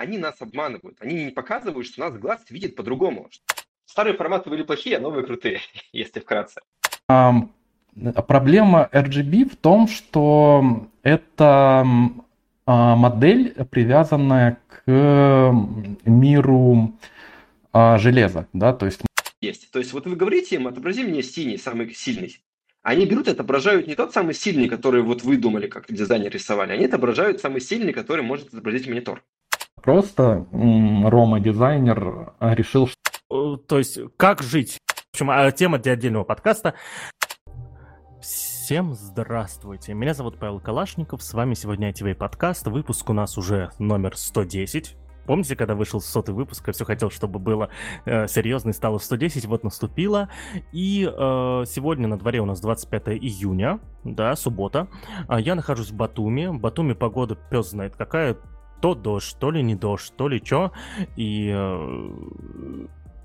они нас обманывают. Они не показывают, что нас глаз видит по-другому. Старые форматы были плохие, а новые крутые, если вкратце. Um, проблема RGB в том, что это uh, модель, привязанная к миру uh, железа, да, то есть есть. То есть вот вы говорите им, отобрази мне синий, самый сильный. Они берут и отображают не тот самый сильный, который вот вы думали, как дизайнер рисовали, они отображают самый сильный, который может отобразить монитор. Просто Рома, дизайнер, решил, что... То есть, как жить? В общем, а, тема для отдельного подкаста. Всем здравствуйте, меня зовут Павел Калашников, с вами сегодня ITV подкаст, выпуск у нас уже номер 110, Помните, когда вышел сотый выпуск, я все хотел, чтобы было э, серьезно и стало 110, вот наступило. И э, сегодня на дворе у нас 25 июня, да, суббота. А я нахожусь в Батуми. Батуми погода пес знает какая. То дождь, то ли не дождь, то ли что. И э,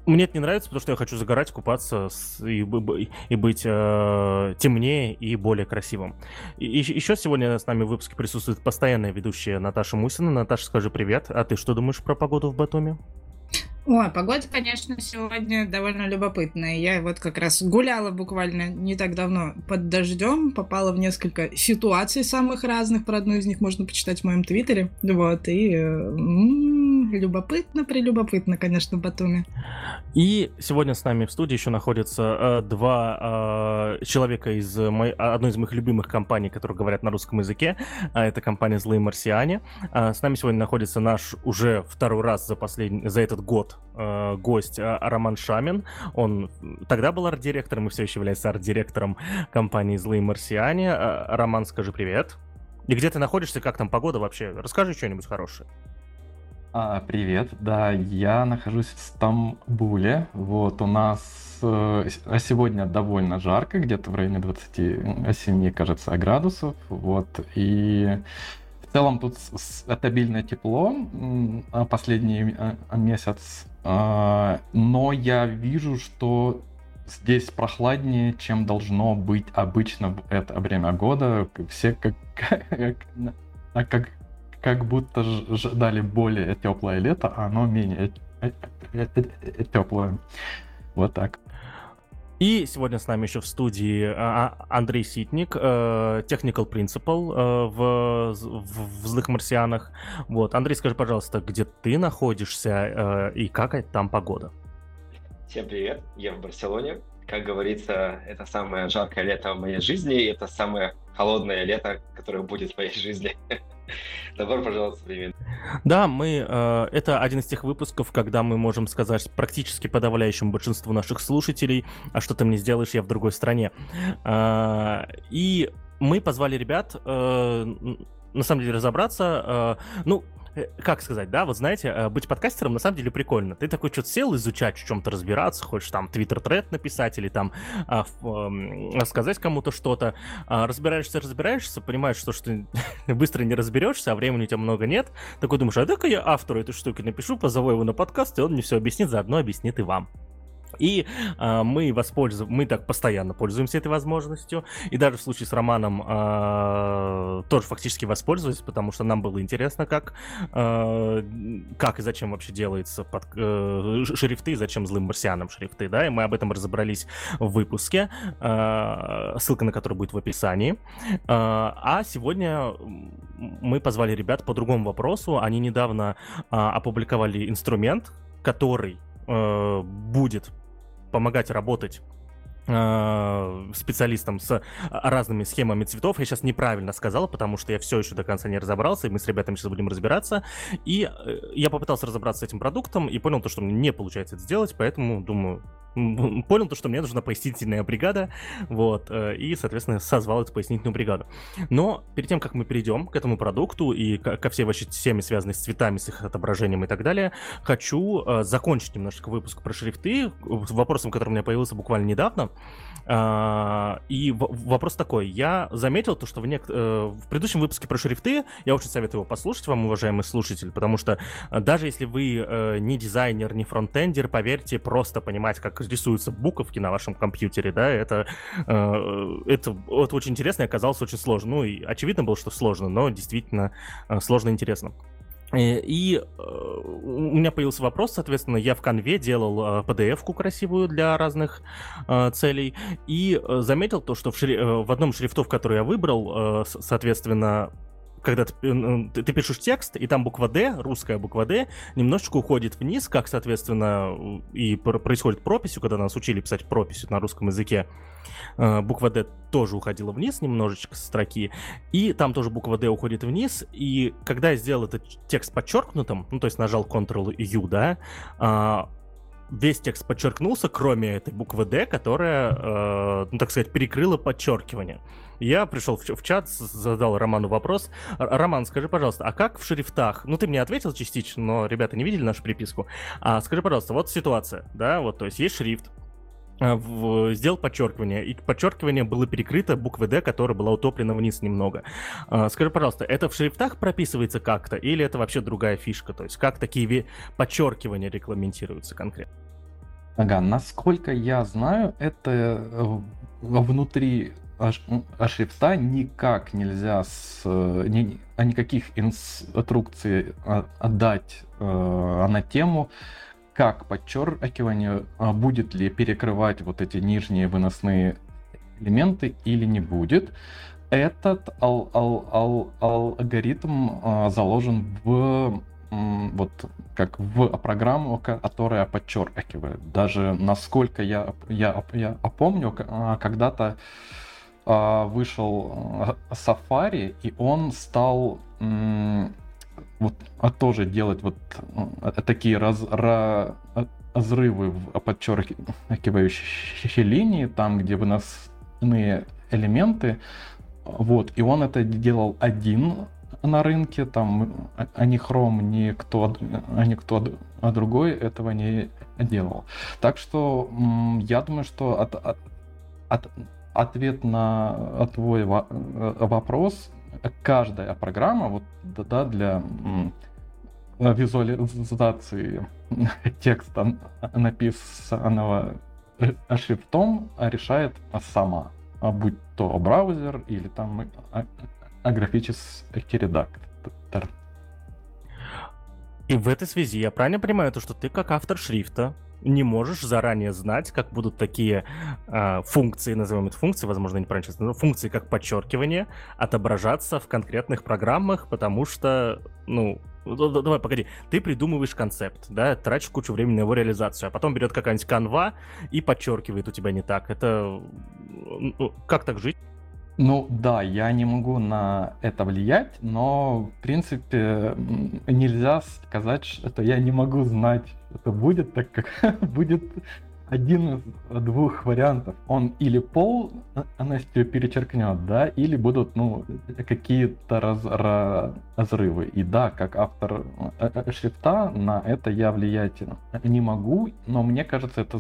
мне это не нравится, потому что я хочу загорать, купаться с, и, и быть э, темнее и более красивым. И, еще сегодня с нами в выпуске присутствует постоянная ведущая Наташа Мусина. Наташа, скажи привет. А ты что думаешь про погоду в Батуми? Ой, погода, конечно, сегодня довольно любопытная. Я вот как раз гуляла буквально не так давно под дождем, попала в несколько ситуаций самых разных. Про одну из них можно почитать в моем твиттере. Вот, и м-м, любопытно, прелюбопытно, конечно, в Батуми. И сегодня с нами в студии еще находятся э, два э, человека из мой, одной из моих любимых компаний, которые говорят на русском языке. А это компания «Злые марсиане». А с нами сегодня находится наш уже второй раз за, последний, за этот год э, гость э, Роман Шамин. Он тогда был арт-директором и все еще является арт-директором компании «Злые марсиане». Э, Роман, скажи привет. И где ты находишься, как там погода вообще? Расскажи что-нибудь хорошее. А, привет, да, я нахожусь в Стамбуле. Вот у нас э, а сегодня довольно жарко, где-то в районе 27, кажется, градусов. Вот и целом тут стабильное тепло а, последний а, месяц, а, но я вижу, что здесь прохладнее, чем должно быть обычно в это время года. Все как, как, как, как будто ждали более теплое лето, а оно менее э, э, теплое. Вот так. И сегодня с нами еще в студии а, а, Андрей Ситник, э, Technical Principal э, в, в, «Злых марсианах». Вот, Андрей, скажи, пожалуйста, где ты находишься э, и как там погода? Всем привет, я в Барселоне. Как говорится, это самое жаркое лето в моей жизни, и это самое холодное лето, которое будет в моей жизни. Добро пожаловать в современный. Да, мы э, это один из тех выпусков, когда мы можем сказать практически подавляющему большинству наших слушателей, а что ты мне сделаешь, я в другой стране. Э, и мы позвали ребят, э, на самом деле, разобраться. Э, ну, как сказать, да, вот знаете, э, быть подкастером на самом деле прикольно. Ты такой что-то сел изучать, в чем-то разбираться, хочешь там твиттер-тред написать или там а, а, рассказать кому-то что-то. А, разбираешься, разбираешься, понимаешь, что, что быстро не разберешься, а времени у тебя много нет. Такой думаешь, а дай-ка я автору этой штуки напишу, позову его на подкаст, и он мне все объяснит, заодно объяснит и вам. И э, мы воспользуем, мы так постоянно пользуемся этой возможностью. И даже в случае с Романом э, тоже фактически воспользовались, потому что нам было интересно, как, э, как и зачем вообще делается под, э, шрифты, зачем злым марсианам шрифты, да, и мы об этом разобрались в выпуске, э, ссылка на который будет в описании. Э, а сегодня мы позвали ребят по другому вопросу. Они недавно э, опубликовали инструмент, который э, будет помогать работать э, специалистам с разными схемами цветов. Я сейчас неправильно сказал, потому что я все еще до конца не разобрался, и мы с ребятами сейчас будем разбираться. И э, я попытался разобраться с этим продуктом и понял то, что мне не получается это сделать, поэтому думаю, понял то, что мне нужна пояснительная бригада, вот, э, и, соответственно, созвал эту пояснительную бригаду. Но перед тем, как мы перейдем к этому продукту и ко всей вообще теме, связанной с цветами, с их отображением и так далее, хочу э, закончить немножко выпуск про шрифты, вопросом, который у меня появился буквально недавно. А, и вопрос такой, я заметил то, что в, нек... Э, в предыдущем выпуске про шрифты, я очень советую его послушать вам, уважаемый слушатель, потому что даже если вы не дизайнер, не фронтендер, поверьте, просто понимать, как рисуются буковки на вашем компьютере, да, это, э, это, это очень интересно и оказалось очень сложно. Ну, и очевидно было, что сложно, но действительно э, сложно и интересно. Э, и э, у меня появился вопрос, соответственно, я в конве делал PDF-ку красивую для разных целей и заметил то, что в, шри... в одном шрифтов, который я выбрал, соответственно, когда ты, ты, ты пишешь текст, и там буква D, русская буква D, немножечко уходит вниз, как, соответственно, и происходит прописью, когда нас учили писать прописью на русском языке. Э, буква D тоже уходила вниз немножечко со строки, и там тоже буква D уходит вниз, и когда я сделал этот текст подчеркнутым, ну, то есть нажал Ctrl-U, да, а, весь текст подчеркнулся, кроме этой буквы D, которая, э, ну, так сказать, перекрыла подчеркивание. Я пришел в, чат, задал Роману вопрос. Роман, скажи, пожалуйста, а как в шрифтах? Ну, ты мне ответил частично, но ребята не видели нашу приписку. А скажи, пожалуйста, вот ситуация, да, вот, то есть есть шрифт, а, в, сделал подчеркивание, и подчеркивание было перекрыто буквой D, которая была утоплена вниз немного. А, скажи, пожалуйста, это в шрифтах прописывается как-то, или это вообще другая фишка? То есть как такие подчеркивания регламентируются конкретно? Ага, насколько я знаю, это э, внутри шрифта никак нельзя с ни, а никаких инструкций отдать э, на тему как подчеркивание, а будет ли перекрывать вот эти нижние выносные элементы или не будет. Этот ал ал ал алгоритм а, заложен в вот как в программу, которая подчеркивает. Даже насколько я, я, я помню, а, когда-то а, вышел Safari, и он стал вот а тоже делать вот а, такие раз, ra, разрывы в подчеркивающей линии, там, где выносные элементы, вот, и он это делал один на рынке, там, а не Chrome, ни кто, а никто а другой этого не делал. Так что я думаю, что от, от, ответ на твой э, вопрос каждая программа вот, да, для визуализации текста, написанного шрифтом, решает сама, а будь то браузер или там а, а графический редактор. И в этой связи я правильно понимаю то, что ты как автор шрифта не можешь заранее знать, как будут такие э, функции, назовем это функции, возможно, неправильно сейчас, но функции как подчеркивание отображаться в конкретных программах, потому что, ну, давай, погоди, ты придумываешь концепт, да, тратишь кучу времени на его реализацию, а потом берет какая-нибудь канва и подчеркивает у тебя не так. Это, ну, как так жить? Ну да, я не могу на это влиять, но в принципе нельзя сказать, что я не могу знать, это будет, так как будет один из двух вариантов. Он или пол полностью перечеркнет, да, или будут, ну, какие-то раз, разрывы. И да, как автор э, э, шрифта, на это я влиять не могу, но мне кажется, это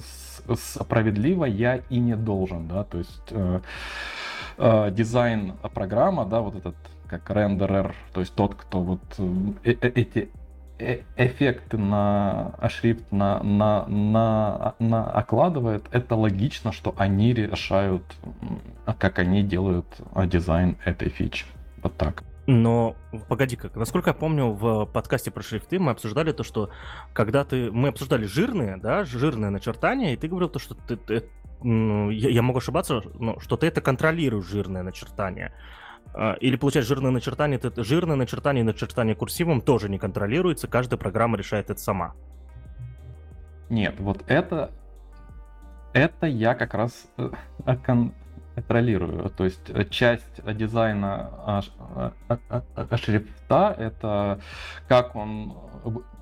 справедливо я и не должен, да, то есть э, э, дизайн программа, да, вот этот как рендерер, то есть тот, кто вот э, э эти э эффекты на шрифт на, на, на, на окладывает, это логично, что они решают, как они делают дизайн этой фичи. Вот так. Но погоди, как насколько я помню, в подкасте про шрифты мы обсуждали то, что когда ты мы обсуждали жирные, да, жирные начертания, и ты говорил то, что ты, ты я, могу ошибаться, но что ты это контролируешь жирное начертание. А, или, получается, жирное начертание, это жирное начертание и начертание курсивом тоже не контролируется, каждая программа решает это сама. Нет, вот это, это я как раз э, контролирую. То есть э, часть дизайна шрифта это как он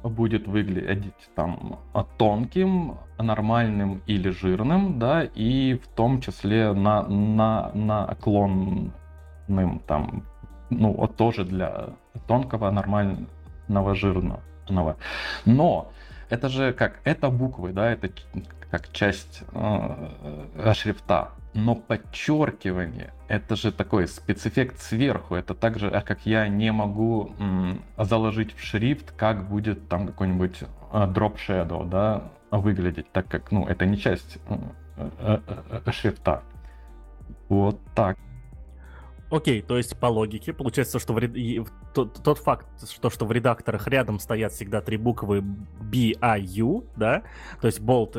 будет выглядеть там тонким, нормальным или жирным, да, и в том числе на, на, наклонным там, ну, вот тоже для тонкого, нормального, жирного. Но это же как, это буквы, да, это как часть э, шрифта но подчеркивание это же такой спецэффект сверху. Это так же, как я не могу м, заложить в шрифт, как будет там какой-нибудь а, drop shadow, да, выглядеть, так как, ну, это не часть э, э, э, шрифта. Вот так. Окей, то есть по логике получается, что в ред... тот, тот факт, что, что в редакторах рядом стоят всегда три буквы B, I, U, да, то есть bold,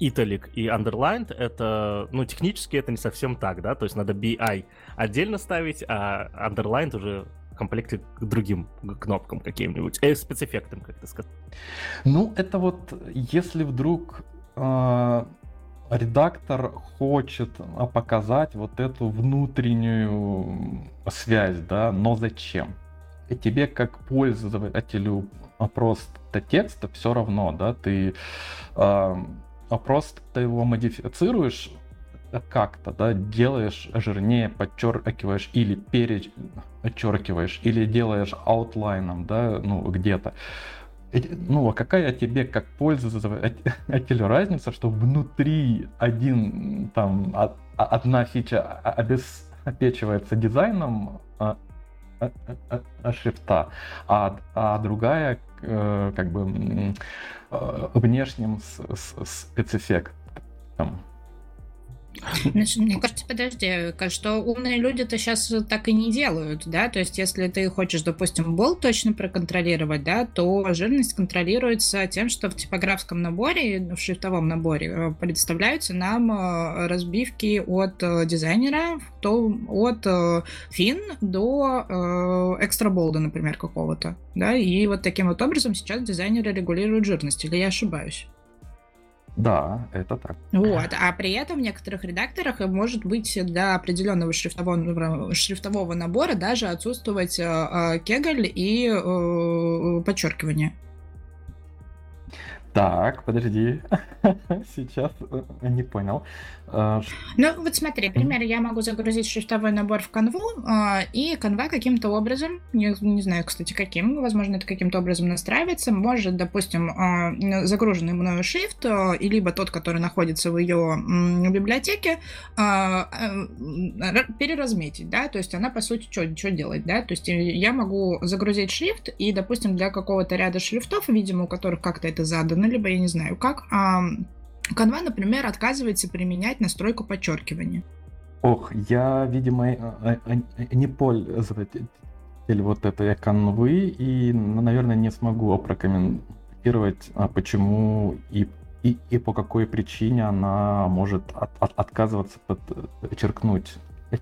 italic и underlined, это, ну, технически это не совсем так, да, то есть надо BI отдельно ставить, а underlined уже в комплекте к другим кнопкам каким-нибудь, э, спецэффектам, как ты сказал. Ну, это вот, если вдруг э, редактор хочет а, показать вот эту внутреннюю связь, да, но зачем? И тебе как пользователю просто текста все равно, да, ты э, просто ты его модифицируешь как-то, да, делаешь жирнее, подчеркиваешь или перечеркиваешь, или делаешь аутлайном, да, ну, где-то. Ну, а какая тебе, как пользователю, разница, что внутри один, там, одна фича обеспечивается дизайном а, а, а, а шрифта, а, а другая э, как бы внешним спецэффектом. Мне кажется, подожди, что умные люди-то сейчас так и не делают, да, то есть если ты хочешь, допустим, бол точно проконтролировать, да, то жирность контролируется тем, что в типографском наборе, в шрифтовом наборе э, предоставляются нам э, разбивки от э, дизайнера, то от фин до экстра болда, например, какого-то, да, и вот таким вот образом сейчас дизайнеры регулируют жирность, или я ошибаюсь? Да, это так. Вот, а при этом в некоторых редакторах может быть для определенного шрифтового, шрифтового набора даже отсутствовать э, э, кегль и э, подчеркивание. Так, подожди. Сейчас э, не понял. А, ну, вот смотри, например, я могу загрузить шрифтовой набор в канву, а, и канва каким-то образом, не, не знаю, кстати, каким, возможно, это каким-то образом настраивается, может, допустим, а, загруженный мною шрифт, и либо тот, который находится в ее библиотеке, переразметить, да, то есть она, по сути, что, что делает, да, то есть я могу загрузить шрифт, и, допустим, для какого-то ряда шрифтов, видимо, у которых как-то это задано, либо я не знаю как, Canva, например, отказывается применять настройку подчеркивания. Ох, я, видимо, э, э, э, не пользователь вот этой канвы и, наверное, не смогу прокомментировать, а почему и, и, и по какой причине она может от, от, отказываться подчеркнуть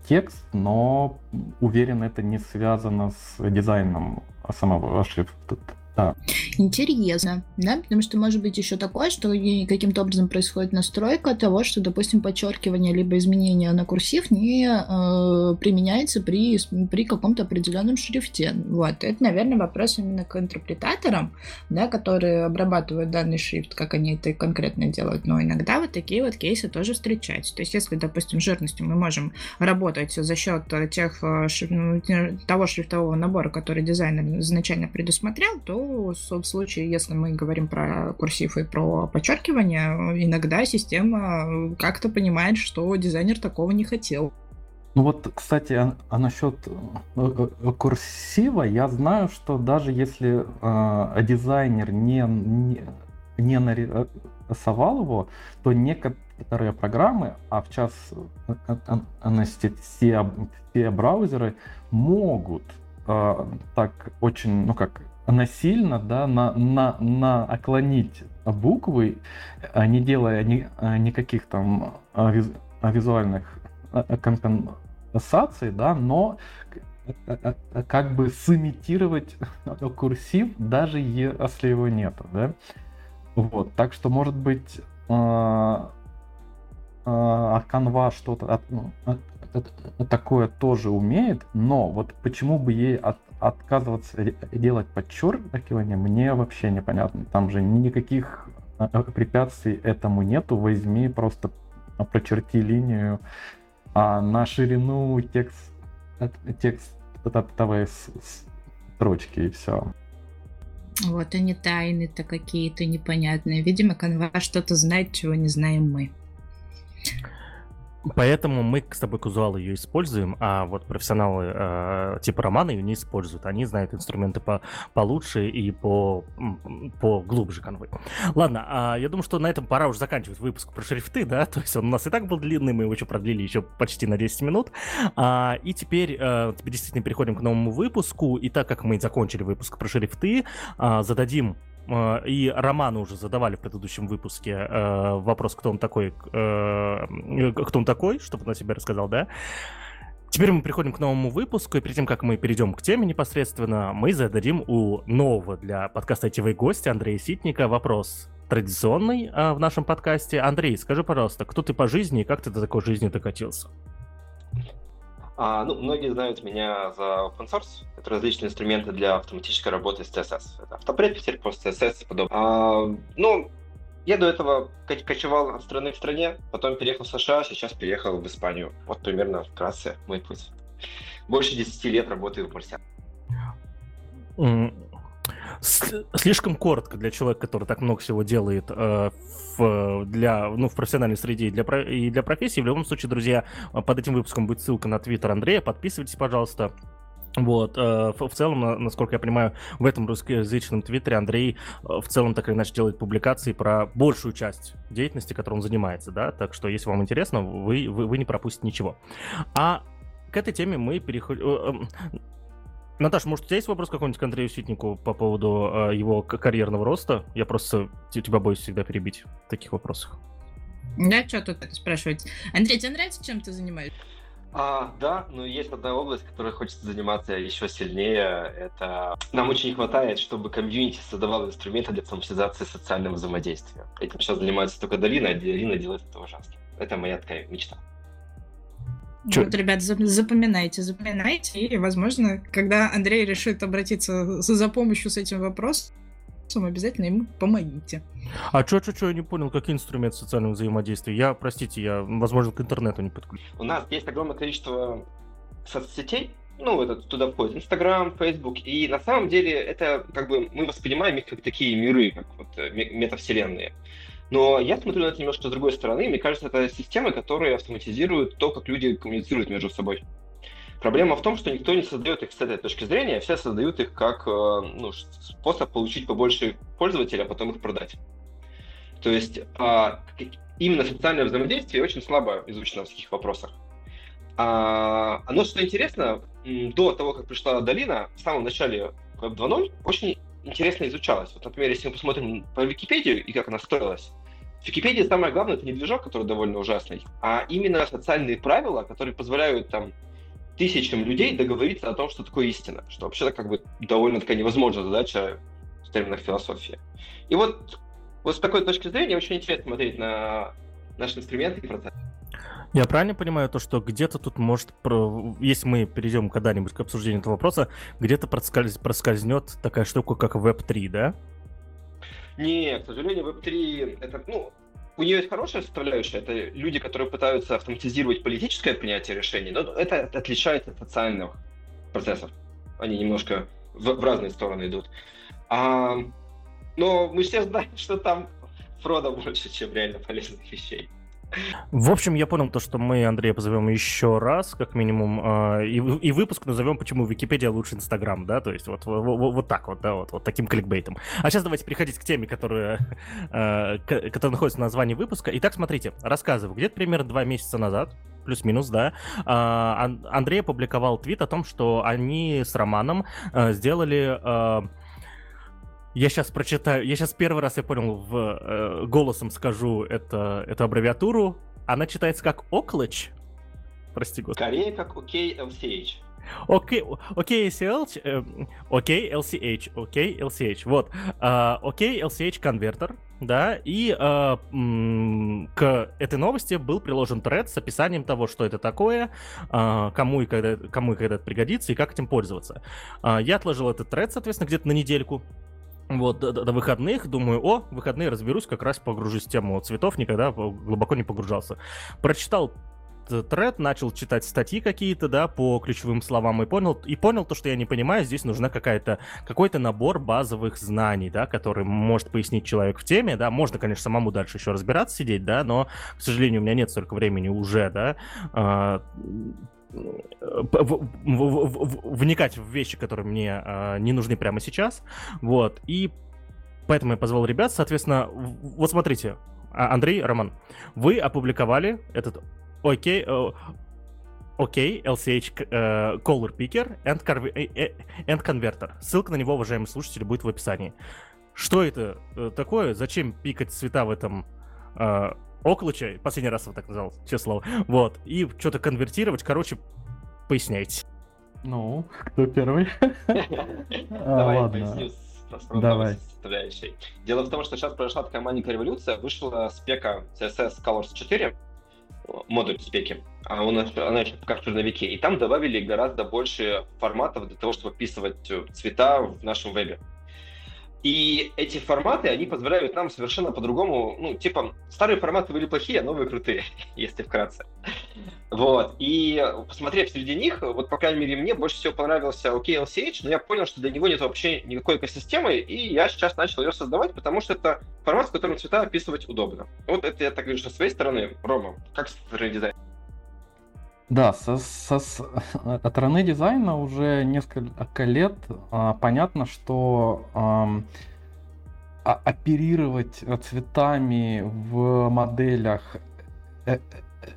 текст, но уверен, это не связано с дизайном самого шрифта да. Интересно, да, потому что может быть еще такое, что каким-то образом происходит настройка того, что, допустим, подчеркивание либо изменение на курсив не э, применяется при, при каком-то определенном шрифте. Вот, это, наверное, вопрос именно к интерпретаторам, да, которые обрабатывают данный шрифт, как они это конкретно делают. Но иногда вот такие вот кейсы тоже встречаются. То есть, если, допустим, жирностью мы можем работать за счет тех, э, ну, того шрифтового набора, который дизайнер изначально предусмотрел, то в случае, если мы говорим про курсив и про подчеркивание, иногда система как-то понимает, что дизайнер такого не хотел. Ну вот, кстати, а, а насчет э, э, курсива, я знаю, что даже если э, дизайнер не, не, не нарисовал его, то некоторые программы, а в частности все, все браузеры, могут э, так очень, ну как, насильно, да, на, на, на оклонить буквы, а не делая ни, а, никаких там а, визуальных компенсаций, да, но как бы сымитировать курсив, даже если его нет, да. Вот, так что, может быть, а Canva что-то ну, такое тоже умеет, но вот почему бы ей от, отказываться делать подчеркивание, мне вообще непонятно. Там же никаких а, а, препятствий этому нету. Возьми, просто прочерти линию а на ширину текст, текст текстовой строчки и все. Вот они тайны-то какие-то непонятные. Видимо, канва что-то знает, чего не знаем мы. Поэтому мы с тобой казуалы ее используем, а вот профессионалы э, типа Романа ее не используют. Они знают инструменты по получше и по, по глубже конвы. Ладно, а я думаю, что на этом пора уже заканчивать выпуск про шрифты, да? То есть он у нас и так был длинный, мы его еще продлили еще почти на 10 минут. А, и теперь, э, теперь действительно переходим к новому выпуску. И так как мы закончили выпуск про шрифты, э, зададим и Роману уже задавали в предыдущем выпуске э, вопрос, кто он такой, э, кто он такой, чтобы он о себе рассказал, да? Теперь мы переходим к новому выпуску, и перед тем, как мы перейдем к теме непосредственно, мы зададим у нового для подкаста ITV гостя Андрея Ситника вопрос традиционный э, в нашем подкасте. Андрей, скажи, пожалуйста, кто ты по жизни и как ты до такой жизни докатился? А, ну, многие знают меня за open source. Это различные инструменты для автоматической работы с CSS. Это автопред, пост CSS и подобное. А, ну, я до этого кочевал от страны в стране, потом переехал в США, сейчас переехал в Испанию. Вот примерно вкратце мой путь. Больше 10 лет работаю в Марсе слишком коротко для человека, который так много всего делает э, в, для, ну, в профессиональной среде и для, и для профессии. В любом случае, друзья, под этим выпуском будет ссылка на твиттер Андрея. Подписывайтесь, пожалуйста. Вот, э, в, целом, насколько я понимаю, в этом русскоязычном твиттере Андрей э, в целом так или иначе делает публикации про большую часть деятельности, которой он занимается, да, так что если вам интересно, вы, вы, вы не пропустите ничего. А к этой теме мы переходим... Наташа, может, у тебя есть вопрос какой-нибудь к Андрею Ситнику по поводу э, его карьерного роста? Я просто тебя боюсь всегда перебить в таких вопросах. Да, что тут спрашивать? Андрей, тебе нравится, чем ты занимаешься? А, да, но есть одна область, которой хочется заниматься еще сильнее. Это нам очень не хватает, чтобы комьюнити создавал инструменты для автоматизации социального взаимодействия. Этим сейчас занимается только Долина, а Долина делает это ужасно. Это моя такая мечта. Чё? Вот, ребят, запоминайте, запоминайте, и, возможно, когда Андрей решит обратиться за помощью с этим вопросом, обязательно ему помогите. А что, что, что, я не понял, какие инструменты социального взаимодействия? Я, простите, я, возможно, к интернету не подключен. У нас есть огромное количество соцсетей, ну, это туда входит Инстаграм, Фейсбук, и на самом деле это как бы мы воспринимаем их как такие миры, как вот э, метавселенные. Но я смотрю на это немножко с другой стороны. Мне кажется, это системы, которые автоматизируют то, как люди коммуницируют между собой. Проблема в том, что никто не создает их с этой точки зрения, все создают их как э, ну, способ получить побольше пользователей, а потом их продать. То есть а, именно социальное взаимодействие очень слабо изучено в таких вопросах. А, оно, что интересно, до того, как пришла Долина, в самом начале Web 2.0 очень интересно изучалось. Вот, например, если мы посмотрим по Википедию и как она строилась, в Википедии самое главное это не движок, который довольно ужасный, а именно социальные правила, которые позволяют там тысячам людей договориться о том, что такое истина, что вообще-то как бы довольно такая невозможная задача в терминах философии. И вот, вот с такой точки зрения очень интересно смотреть на наши инструменты и процессы. Я правильно понимаю то, что где-то тут может, если мы перейдем когда-нибудь к обсуждению этого вопроса, где-то проскольз... проскользнет такая штука, как Web3, да? Не, к сожалению, Web3 это, ну, у нее есть хорошая составляющая, это люди, которые пытаются автоматизировать политическое принятие решений, но это отличается от социальных процессов. Они немножко в, в разные стороны идут. А, но мы все знаем, что там фрода больше, чем реально полезных вещей. В общем, я понял то, что мы Андрея позовем еще раз, как минимум, э, и, и выпуск назовем «Почему Википедия лучше Инстаграм», да, то есть вот, вот, вот так вот, да, вот, вот таким кликбейтом. А сейчас давайте переходить к теме, которая, э, которая находится в названии выпуска. Итак, смотрите, рассказываю. Где-то примерно два месяца назад, плюс-минус, да, э, Андрей опубликовал твит о том, что они с Романом сделали... Э, я сейчас прочитаю, я сейчас первый раз я понял, в, э, голосом скажу это, эту аббревиатуру. Она читается как Оклэч. Прости, господи. Скорее как OKLCH. Окей, окей, LCH, окей, LCH, окей, LCH, вот, окей, LCH конвертер, да, и uh, к этой новости был приложен тред с описанием того, что это такое, uh, кому и когда, кому и когда это пригодится и как этим пользоваться. Uh, я отложил этот тред, соответственно, где-то на недельку, вот, до, до выходных, думаю, о, выходные разберусь, как раз погружусь в тему цветов, никогда глубоко не погружался. Прочитал тред, начал читать статьи какие-то, да, по ключевым словам и понял, и понял то, что я не понимаю, здесь нужна какая-то, какой-то набор базовых знаний, да, который может пояснить человек в теме, да, можно, конечно, самому дальше еще разбираться, сидеть, да, но, к сожалению, у меня нет столько времени уже, да, а, вникать в вещи, которые мне э, не нужны прямо сейчас. Вот. И поэтому я позвал ребят. Соответственно, вот смотрите, а, Андрей, Роман, вы опубликовали этот окей, э, окей, LCH uh, Caller Picker and, uh, and Converter. Ссылка на него, уважаемые слушатели, будет в описании. Что это такое? Зачем пикать цвета в этом uh, Оклыча, последний раз его так назвал, честное слово, вот, и что-то конвертировать, короче, поясняйте. Ну, кто первый? Давай, поясню Давай. составляющей. Дело в том, что сейчас произошла такая маленькая революция, вышла спека CSS Colors 4, модуль спеки, а она, она еще пока в черновике, и там добавили гораздо больше форматов для того, чтобы вписывать цвета в нашем вебе. И эти форматы, они позволяют нам совершенно по-другому, ну, типа, старые форматы были плохие, а новые крутые, если вкратце. Вот. И посмотрев среди них, вот, по крайней мере, мне больше всего понравился OKLCH, но я понял, что для него нет вообще никакой экосистемы, и я сейчас начал ее создавать, потому что это формат, в котором цвета описывать удобно. Вот это я так говорю со своей стороны. Рома, как с стороны дизайна? Да, со, со, с от стороны дизайна уже несколько лет а, понятно, что а, оперировать цветами в моделях э,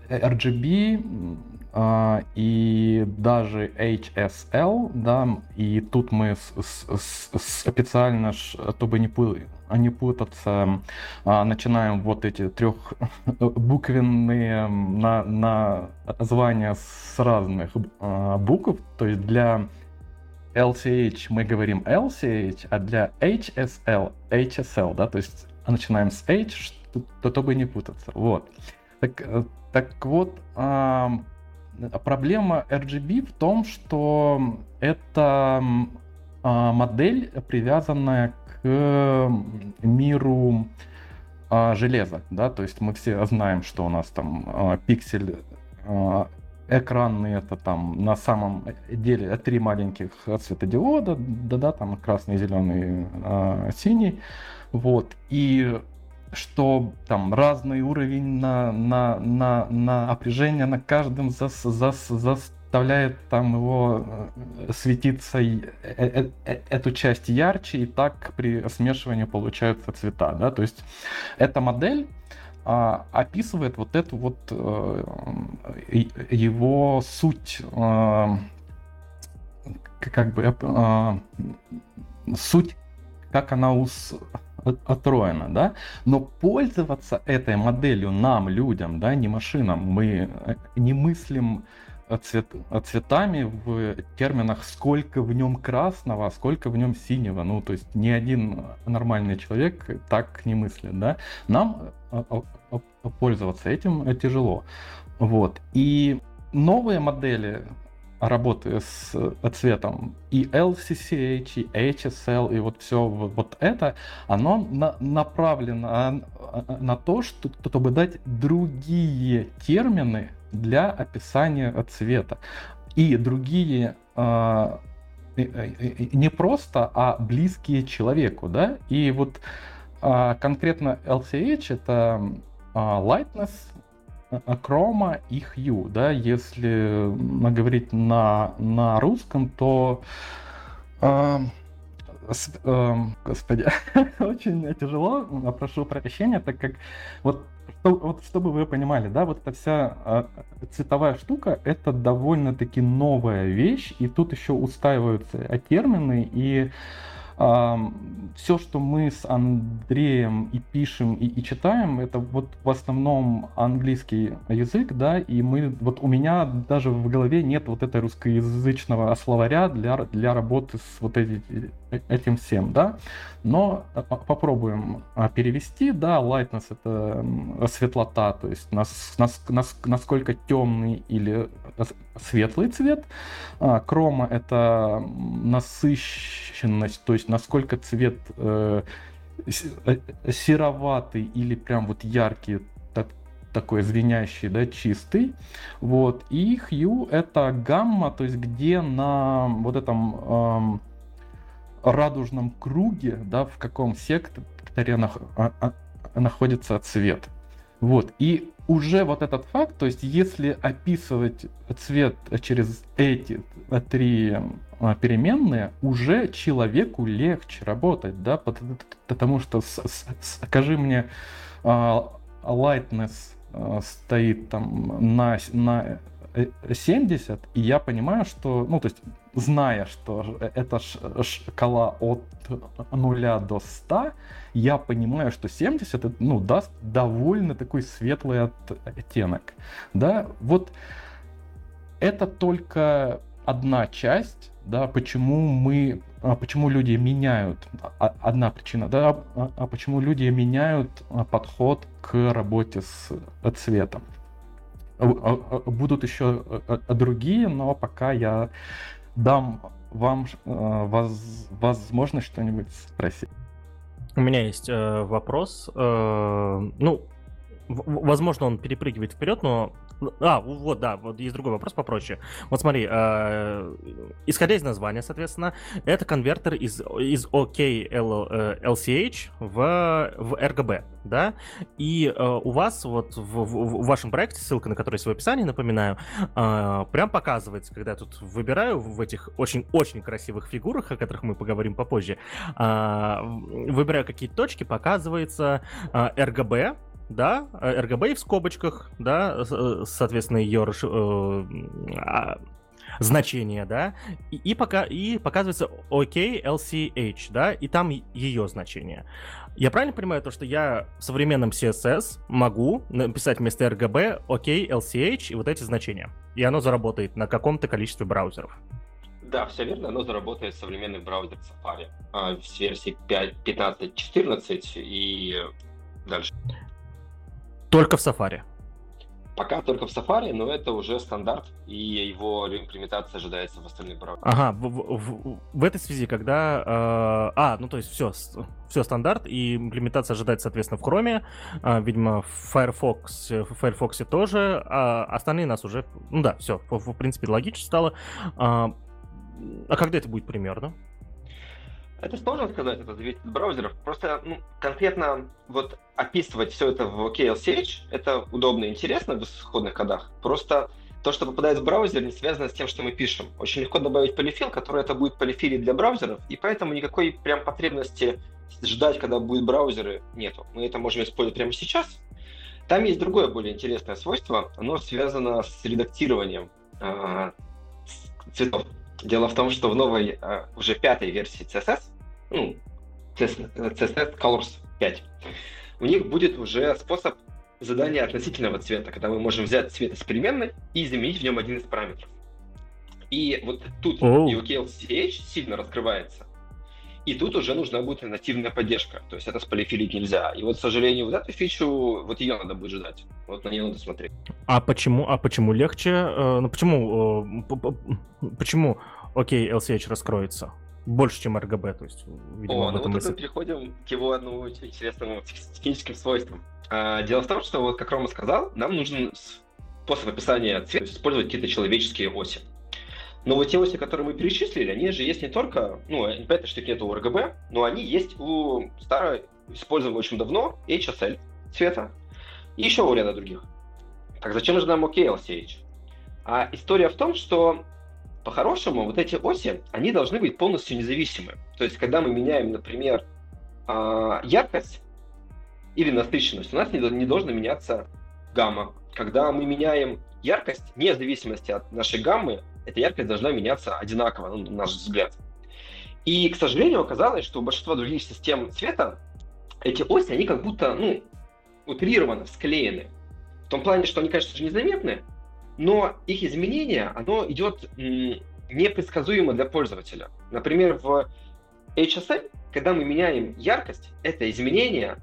э, RGB а, и даже HSL, да, и тут мы с, с, с, специально, чтобы не, не путаться, а, начинаем вот эти трехбуквенные на, на названия с разных а, букв, то есть для LCH мы говорим LCH, а для HSL HSL, да, то есть начинаем с H, чтобы не путаться, вот. Так, э, так вот, проблема RGB в том, что это а, модель, привязанная к миру а, железа, да, то есть мы все знаем, что у нас там а, пиксель экранный это там на самом деле три маленьких светодиода, да-да, там красный, зеленый, синий, вот, и что там разный уровень на, на, на, на напряжение на каждом зас, зас, заставляет там его э, светиться э, э, э, эту часть ярче, и так при смешивании получаются цвета. Да? То есть эта модель а, описывает вот эту вот э, его суть, э, как бы э, суть, как она ус, отроена, да, но пользоваться этой моделью нам, людям, да, не машинам, мы э, не мыслим цвет, цветами в терминах, сколько в нем красного, а сколько в нем синего. Ну, то есть ни один нормальный человек так не мыслит, да. Нам э, э, пользоваться этим тяжело. Вот. И новые модели работы с э, цветом. И LCCH, и HSL, и вот все вот это, оно на, направлено а, а, на то, что, чтобы дать другие термины для описания цвета. И другие э, не просто, а близкие человеку, да? И вот э, конкретно LCH это lightness, Chroma и Hue, да, если говорить на, на русском, то э, с, э, господи, очень тяжело, прошу прощения, так как вот, что, вот чтобы вы понимали, да, вот эта вся э, цветовая штука, это довольно-таки новая вещь, и тут еще устаиваются термины, и все, что мы с Андреем и пишем, и, и читаем, это вот в основном английский язык, да, и мы, вот у меня даже в голове нет вот этой русскоязычного словаря для, для работы с вот эти, этим всем, да, но а, попробуем а, перевести, да, lightness это светлота, то есть нас, нас, нас, насколько темный или светлый цвет, а, крома это насыщенность, то есть насколько цвет э, э, сероватый или прям вот яркий, так, такой звенящий, да, чистый. Вот. И hue это гамма, то есть где на вот этом эм, радужном круге, да, в каком секторе нах, а, а, находится цвет. Вот. И уже вот этот факт, то есть если описывать цвет через эти три а, переменные, уже человеку легче работать, да, потому что скажи мне, а, lightness а, стоит там на, на 70, и я понимаю, что, ну, то есть, зная, что это шкала от 0 до 100, я понимаю, что 70, ну, даст довольно такой светлый оттенок, да, вот это только одна часть, да, почему мы, а, почему люди меняют, а, одна причина, да, а, а почему люди меняют подход к работе с цветом. Будут еще другие, но пока я дам вам воз, возможность что-нибудь спросить. У меня есть э, вопрос. Э, ну, возможно, он перепрыгивает вперед, но а, вот, да, вот есть другой вопрос попроще. Вот смотри, э, исходя из названия, соответственно, это конвертер из, из OK LCH в, в RGB, да? И э, у вас вот в, в, в вашем проекте, ссылка на который есть в описании, напоминаю, э, прям показывается, когда я тут выбираю в этих очень-очень красивых фигурах, о которых мы поговорим попозже, э, выбираю какие-то точки, показывается э, RGB, да, RGB в скобочках, да, э, соответственно, ее э, а, значение, да, и, и, пока, и показывается OK LCH, да, и там ее значение. Я правильно понимаю то, что я в современном CSS могу написать вместо RGB OK LCH и вот эти значения, и оно заработает на каком-то количестве браузеров? Да, все верно, оно заработает современный браузер Safari а, с версии 15.14 и дальше. Только в Safari. Пока только в Safari, но это уже стандарт, и его имплементация ожидается в остальных браузерах. Ага, в, в, в, этой связи, когда... Э, а, ну то есть все, все стандарт, и имплементация ожидается, соответственно, в Chrome, э, видимо, в Firefox, в Firefox тоже, а остальные нас уже... Ну да, все, в, в принципе, логично стало. А, а когда это будет примерно? Это сложно сказать, это зависит от браузеров. Просто ну, конкретно вот описывать все это в KLCH, это удобно и интересно в исходных кодах. Просто то, что попадает в браузер, не связано с тем, что мы пишем. Очень легко добавить полифил, который это будет полифилить для браузеров, и поэтому никакой прям потребности ждать, когда будут браузеры, нету. Мы это можем использовать прямо сейчас. Там есть другое более интересное свойство. Оно связано с редактированием э, цветов. Дело в том, что в новой, э, уже пятой версии CSS, ну, CSS Colors 5, у них будет уже способ задания относительного цвета, когда мы можем взять цвет из переменной и заменить в нем один из параметров. И вот тут oh. UKLCH сильно раскрывается, и тут уже нужна будет нативная поддержка. То есть это сполифилить нельзя. И вот, к сожалению, вот эту фичу, вот ее надо будет ждать. Вот на нее надо смотреть. А почему, а почему легче? Э, ну почему, э, почему, окей, LCH раскроется? Больше, чем RGB, то есть, видимо, О, ну вот мысль. мы переходим к его одному интересному техническим свойствам. А, дело в том, что, вот как Рома сказал, нам нужен способ описания цвета, использовать какие-то человеческие оси. Но вот те оси, которые мы перечислили, они же есть не только, ну, что их нет у RGB, но они есть у старой, используемого очень давно, HSL цвета, и еще у ряда других. Так зачем же нам OKLCH? А история в том, что по-хорошему вот эти оси, они должны быть полностью независимы. То есть, когда мы меняем, например, а, яркость или насыщенность, у нас не должна меняться гамма. Когда мы меняем яркость, вне зависимости от нашей гаммы, эта яркость должна меняться одинаково, ну, на наш взгляд. И, к сожалению, оказалось, что у большинства других систем цвета эти оси, они как будто, ну, утрированно склеены. В том плане, что они, конечно же, незаметны, но их изменение, оно идет непредсказуемо для пользователя. Например, в HSL, когда мы меняем яркость, это изменение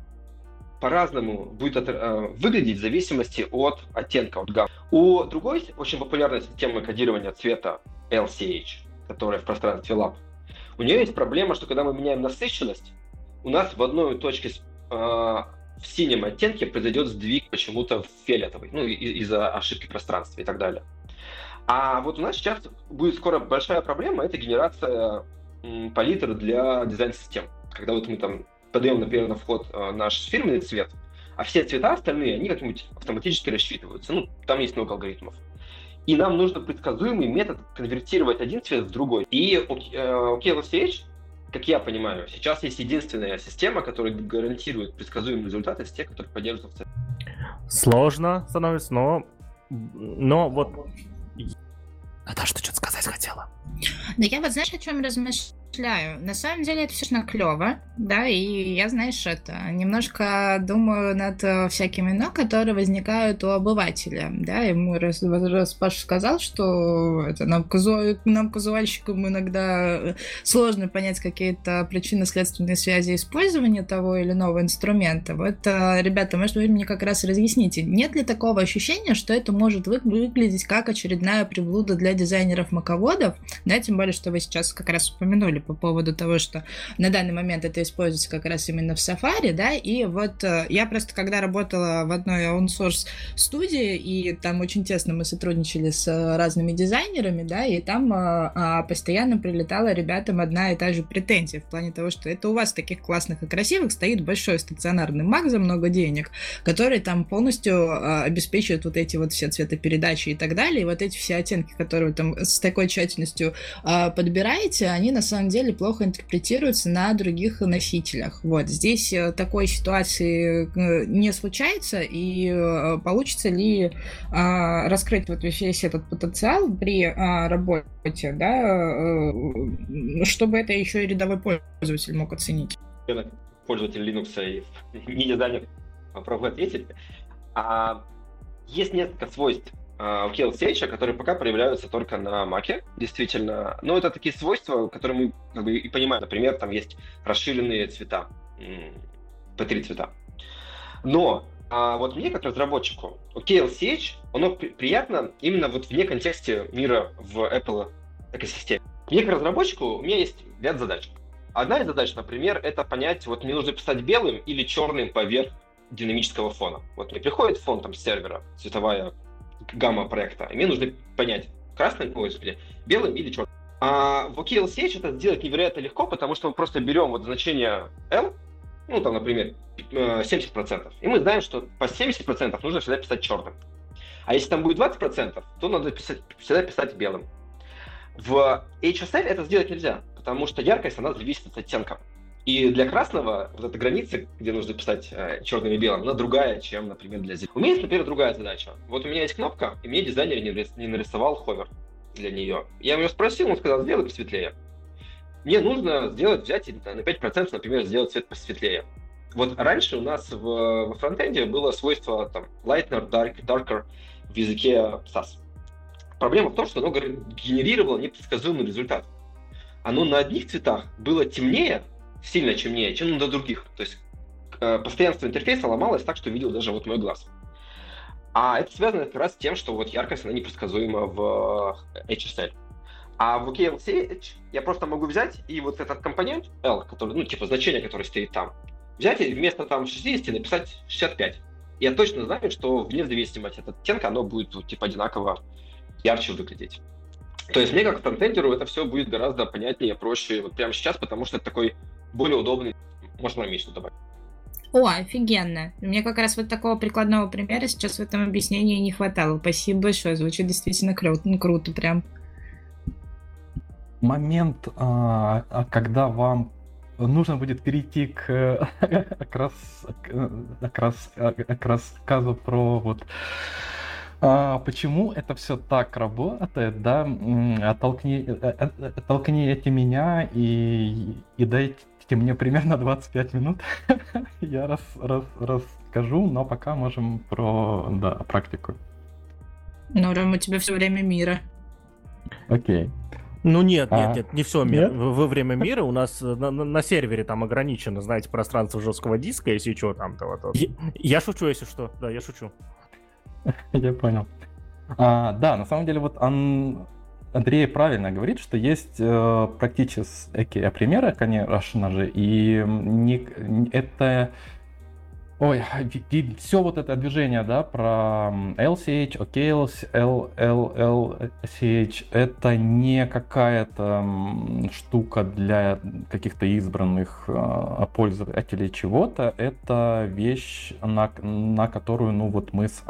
по-разному будет от, э, выглядеть в зависимости от оттенка, от гаммы. У другой очень популярной системы кодирования цвета LCH, которая в пространстве Lab, у нее есть проблема, что когда мы меняем насыщенность, у нас в одной точке э, в синем оттенке произойдет сдвиг почему-то в фиолетовый, ну, из-за ошибки пространства и так далее. А вот у нас сейчас будет скоро большая проблема, это генерация палитр для дизайн-систем. Когда вот мы там подаем, например, на вход э, наш фирменный цвет, а все цвета остальные, они как-нибудь автоматически рассчитываются. Ну, там есть много алгоритмов. И нам нужно предсказуемый метод конвертировать один цвет в другой. И у KLCH, как я понимаю, сейчас есть единственная система, которая гарантирует предсказуемый результат из тех, которые поддерживаются. Сложно становится, но, но вот Наташа, ты что-то сказать хотела? Да я вот знаешь, о чем размышляю? На самом деле это все клево, да, и я, знаешь, это немножко думаю над э, всякими но, которые возникают у обывателя, да, и мы раз, раз Паша сказал, что это нам, казу, нам казуальщикам иногда э, сложно понять какие-то причинно-следственные связи использования того или иного инструмента. Вот, э, ребята, может, вы мне как раз разъясните, нет ли такого ощущения, что это может вы, выглядеть как очередная приблуда для дизайнеров-маководов, да, тем более, что вы сейчас как раз упомянули по поводу того, что на данный момент это используется как раз именно в Safari, да, и вот э, я просто когда работала в одной open-source студии, и там очень тесно мы сотрудничали с разными дизайнерами, да, и там а, а, постоянно прилетала ребятам одна и та же претензия в плане того, что это у вас таких классных и красивых стоит большой стационарный Mac за много денег, который там полностью обеспечивает вот эти вот все цветопередачи и так далее, и вот эти все оттенки, которые вы там с такой тщательностью подбираете, они на самом деле плохо интерпретируются на других носителях. Вот здесь э, такой ситуации э, не случается, и э, получится ли а, раскрыть вот весь этот потенциал при а, работе, да, чтобы это еще и рядовой пользователь мог оценить. Пользователь Linux и не дизайнер попробую ответить. А, есть несколько свойств а, у KLCH, которые пока проявляются только на Mac, действительно. Но это такие свойства, которые мы как бы и понимаем. Например, там есть расширенные цвета, P3 цвета. Но а вот мне, как разработчику, KLCH, оно приятно именно вот вне контексте мира в Apple экосистеме. Мне, как разработчику, у меня есть ряд задач. Одна из задач, например, это понять, вот мне нужно писать белым или черным поверх динамического фона. Вот мне приходит фон там с сервера, цветовая гамма проекта. И мне нужно понять, красным, ой, господи, белым или черным. А в OKLCH это сделать невероятно легко, потому что мы просто берем вот значение L, ну, там, например, 70%, и мы знаем, что по 70% нужно всегда писать черным. А если там будет 20%, то надо писать, всегда писать белым. В HSL это сделать нельзя, потому что яркость, она зависит от оттенка. И для красного вот эта граница, где нужно писать э, черным и белым, она другая, чем, например, для зеленого. У меня есть, например, другая задача. Вот у меня есть кнопка, и мне дизайнер не, нарисовал ховер для нее. Я у него спросил, он сказал, сделай посветлее. Мне нужно сделать, взять на 5%, например, сделать цвет посветлее. Вот раньше у нас в, во фронтенде было свойство там lightener, dark, darker в языке SAS. Проблема в том, что оно генерировало непредсказуемый результат. Оно на одних цветах было темнее, сильно темнее, чем на других. То есть э, постоянство интерфейса ломалось так, что видел даже вот мой глаз. А это связано как раз с тем, что вот яркость, она непредсказуема в HSL. А в OKLCH я просто могу взять и вот этот компонент L, который, ну, типа значение, которое стоит там, взять и вместо там 60 написать 65. Я точно знаю, что вне зависимости от оттенка оно будет типа одинаково ярче выглядеть. То есть мне как фронтендеру это все будет гораздо понятнее, проще вот прямо сейчас, потому что это такой более удобный. Можно что добавить. О, офигенно. Мне как раз вот такого прикладного примера сейчас в этом объяснении не хватало. Спасибо большое. Звучит действительно круто. Ну, круто прям. Момент, а, а когда вам нужно будет перейти к, к, рас, к, рас, к рассказу про вот а, почему это все так работает, да? Оттолкни, э, э, оттолкните меня и, и дайте мне примерно 25 минут. Я раз, раз, расскажу, но пока можем про да, практику. Ну, Ром, у тебя все время мира. Окей. Ну нет, нет, а, нет, не все нет? во время мира. У нас на, на, на сервере там ограничено, знаете, пространство жесткого диска, если что там-то вот. Я, я шучу, если что. Да, я шучу. Я понял. А, да, на самом деле вот он, Андрей правильно говорит, что есть э, практические примеры, конечно же, и не, это Ой, все вот это движение, да, про LCH, OKLCH, LLLCH, это не какая-то штука для каких-то избранных а, пользователей чего-то, это вещь, на, на которую, ну вот мы с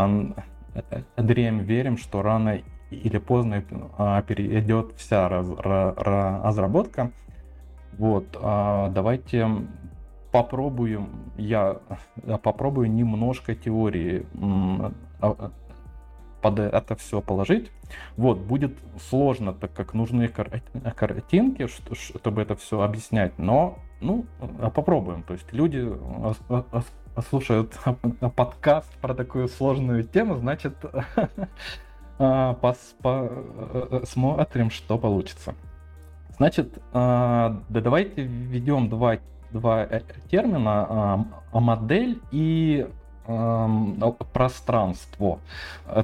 Андреем верим, что рано или поздно а, перейдет вся раз, разработка. Вот, а, давайте попробуем, я попробую немножко теории а, под это все положить. Вот, будет сложно, так как нужны картинки, чтобы это все объяснять, но, ну, попробуем. То есть люди слушают подкаст про такую сложную тему, значит, посмотрим, что получится. Значит, да давайте введем два два э, термина а, модель и пространство.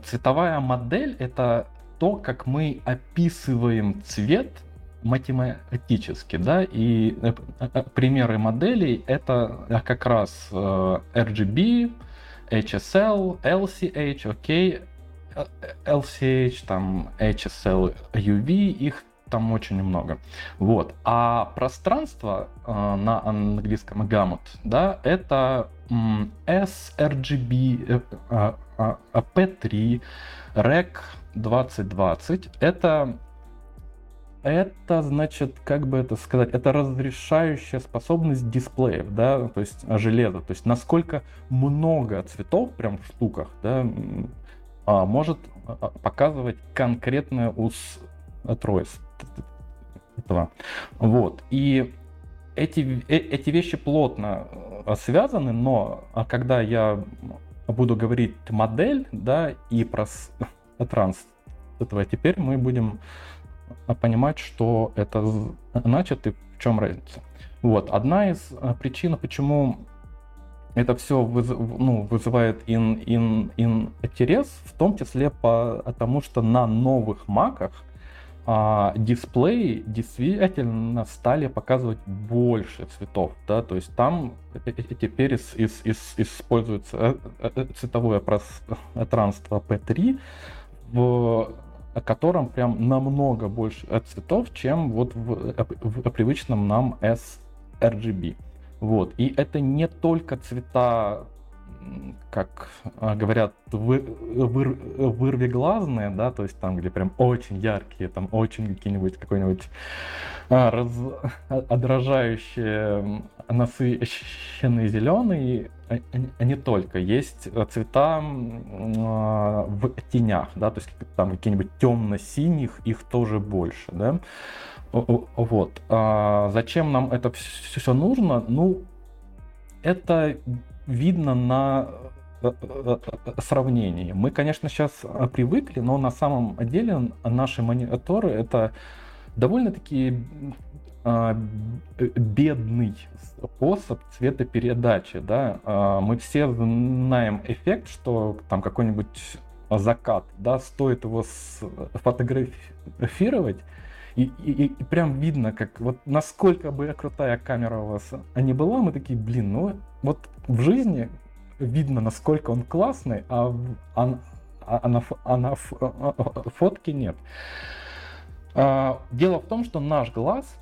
Цветовая модель это то, как мы описываем цвет математически, да, и э, э, примеры моделей это как раз RGB, HSL, LCH, OK, LCH, там HSL, UV, их там очень много. Вот. А пространство э, на английском gamut, да, это sRGB, э, э, P3, REC 2020. Это это значит, как бы это сказать, это разрешающая способность дисплеев, да, то есть железа, то есть насколько много цветов прям в штуках, да, может а, показывать конкретное устройство этого. Вот. И эти, э, эти вещи плотно э, связаны, но а когда я буду говорить модель, да, и про транс этого, теперь мы будем понимать, что это значит и в чем разница. Вот. Одна из э, причин, почему это все выз, ну, вызывает ин, ин, ин интерес, в том числе потому, что на новых маках а, дисплеи действительно стали показывать больше цветов, да, то есть там теперь из, из, из, используется э, э, цветовое пространство P3, в котором прям намного больше цветов, чем вот в, в привычном нам sRGB. Вот. И это не только цвета как а, говорят, вы, выр, вырвиглазные, да, то есть там, где прям очень яркие, там очень какие-нибудь, какой-нибудь а, раз, отражающие насыщенный зеленый, а, а не только. Есть цвета а, в тенях, да, то есть там какие-нибудь темно-синих, их тоже больше, да. Вот. А зачем нам это все нужно? Ну, это видно на э, э, э, сравнении. Мы, конечно, сейчас привыкли, но на самом деле наши мониторы это довольно-таки а, бедный способ цветопередачи. Да? А, мы все знаем эффект, что там какой-нибудь закат, да, стоит его сфотографировать, и, и, и прям видно, как вот насколько бы крутая камера у вас не была, мы такие, блин, ну вот в жизни видно, насколько он классный, а, а, а, на, а на фотке нет. А, дело в том, что наш глаз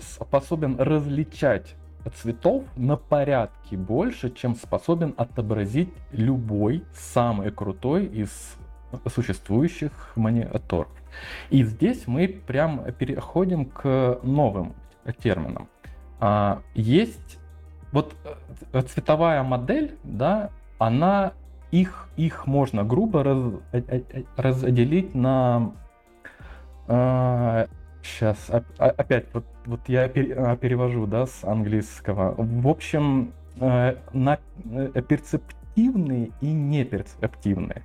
способен различать цветов на порядке больше, чем способен отобразить любой самый крутой из существующих мониторов. И здесь мы прям переходим к новым терминам. А, есть вот э, цветовая модель, да, она их, их можно грубо раз, э, э, разделить на сейчас опять вот, вот я перевожу да, с английского. В общем, на перцептивные и неперцептивные.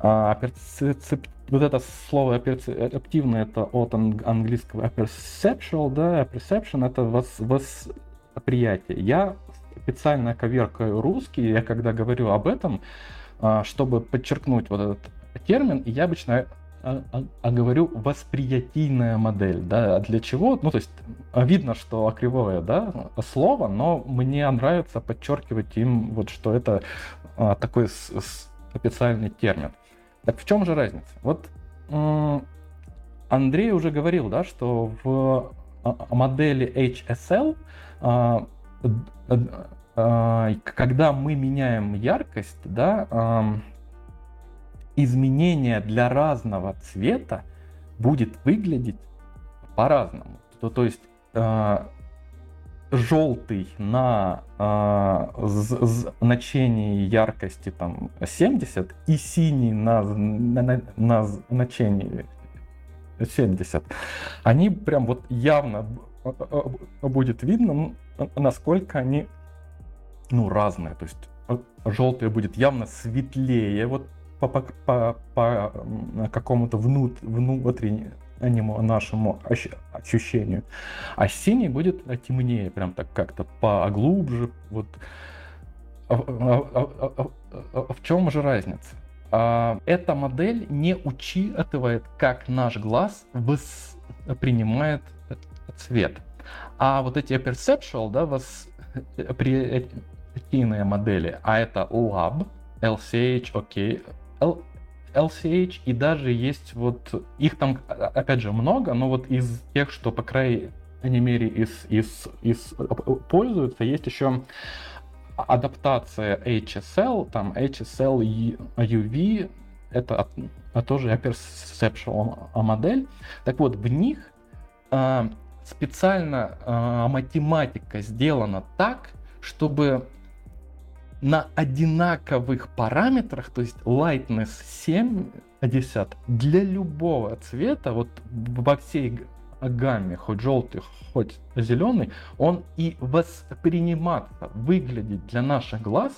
А, перцеп... Вот это слово перцептивное, это от английского perceptual, да, perception, это вос... восприятие. Я специально коверкаю русский, я когда говорю об этом, а, чтобы подчеркнуть вот этот термин, я обычно а, а, а говорю восприятийная модель, да, для чего? Ну, то есть видно, что кривое, да, слово, но мне нравится подчеркивать им вот, что это а, такой с, с специальный термин. Так в чем же разница? Вот Андрей уже говорил, да, что в модели HSL, когда мы меняем яркость, да, изменение для разного цвета будет выглядеть по-разному. То, то есть желтый на э, значении яркости там 70 и синий на, на, на значении 70, они прям вот явно будет видно, насколько они ну, разные. То есть желтый будет явно светлее вот по, по, по, по какому-то внут, внутреннему нашему ощущению. А синий будет темнее, прям так как-то поглубже. Вот. А, а, а, в чем же разница? Эта модель не учитывает, как наш глаз воспринимает цвет. А вот эти perceptual, да, восприятийные модели, а это lab, LCH, окей, okay, LCH и даже есть вот, их там опять же много, но вот из тех, что по крайней мере из, из, из пользуются, есть еще адаптация HSL, там HSL UV, это а тоже perceptual модель. Так вот, в них э, специально э, математика сделана так, чтобы на одинаковых параметрах, то есть lightness 70 для любого цвета, вот во всей гамме, хоть желтый, хоть зеленый, он и восприниматься, выглядеть для наших глаз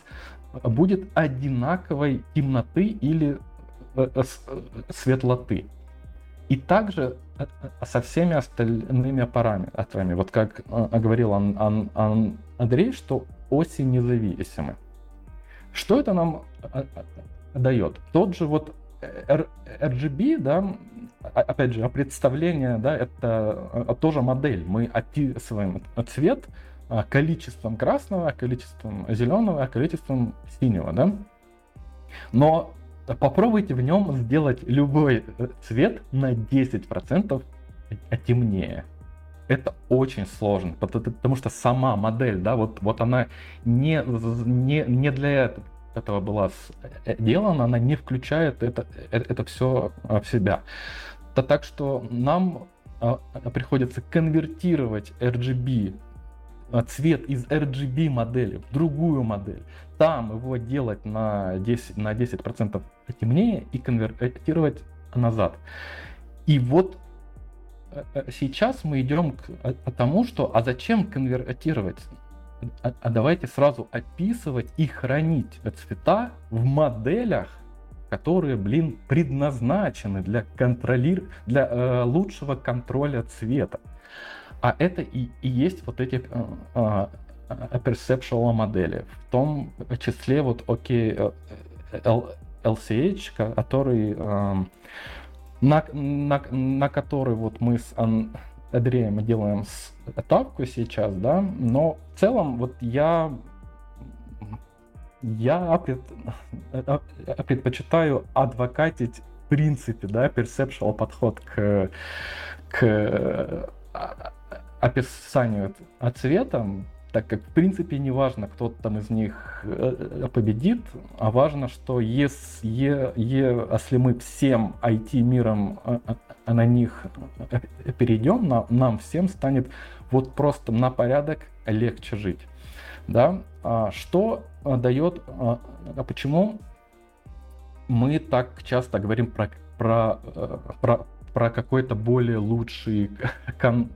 будет одинаковой темноты или э, э, э, светлоты. И также со всеми остальными параметрами. Вот как говорил Андрей, что оси независимы. Что это нам а, а, дает? Тот же вот RGB, да, опять же, представление, да, это а, тоже модель. Мы описываем цвет количеством красного, количеством зеленого, количеством синего, да. Но попробуйте в нем сделать любой э, цвет на 10% темнее это очень сложно, потому что сама модель, да, вот, вот она не, не, не для этого была э, сделана, она не включает это, это, это все а, в себя. То так что нам а, приходится конвертировать RGB а, цвет из RGB модели в другую модель, там его делать на 10%, на 10% темнее и конвертировать назад. И вот Э, э, сейчас мы идем к э, тому, что а зачем конвертировать? А, а давайте сразу описывать и хранить цвета в моделях, которые, блин, предназначены для контролир, для э, лучшего контроля цвета. А это и, и есть вот эти э, э, perceptual модели. В том числе вот окей, okay, LCH, который э, на, на, на который вот мы с Андреем делаем ставку сейчас, да, но в целом вот я я пред, предпочитаю адвокатить в принципе, да, perceptual подход к, к описанию цвета, так как в принципе не важно, кто там из них э, победит, а важно, что если, если мы всем IT-миром э, э, на них перейдем, нам всем станет вот просто на порядок легче жить. Да? А что дает, а почему мы так часто говорим про, про, про, про какой-то более лучший кон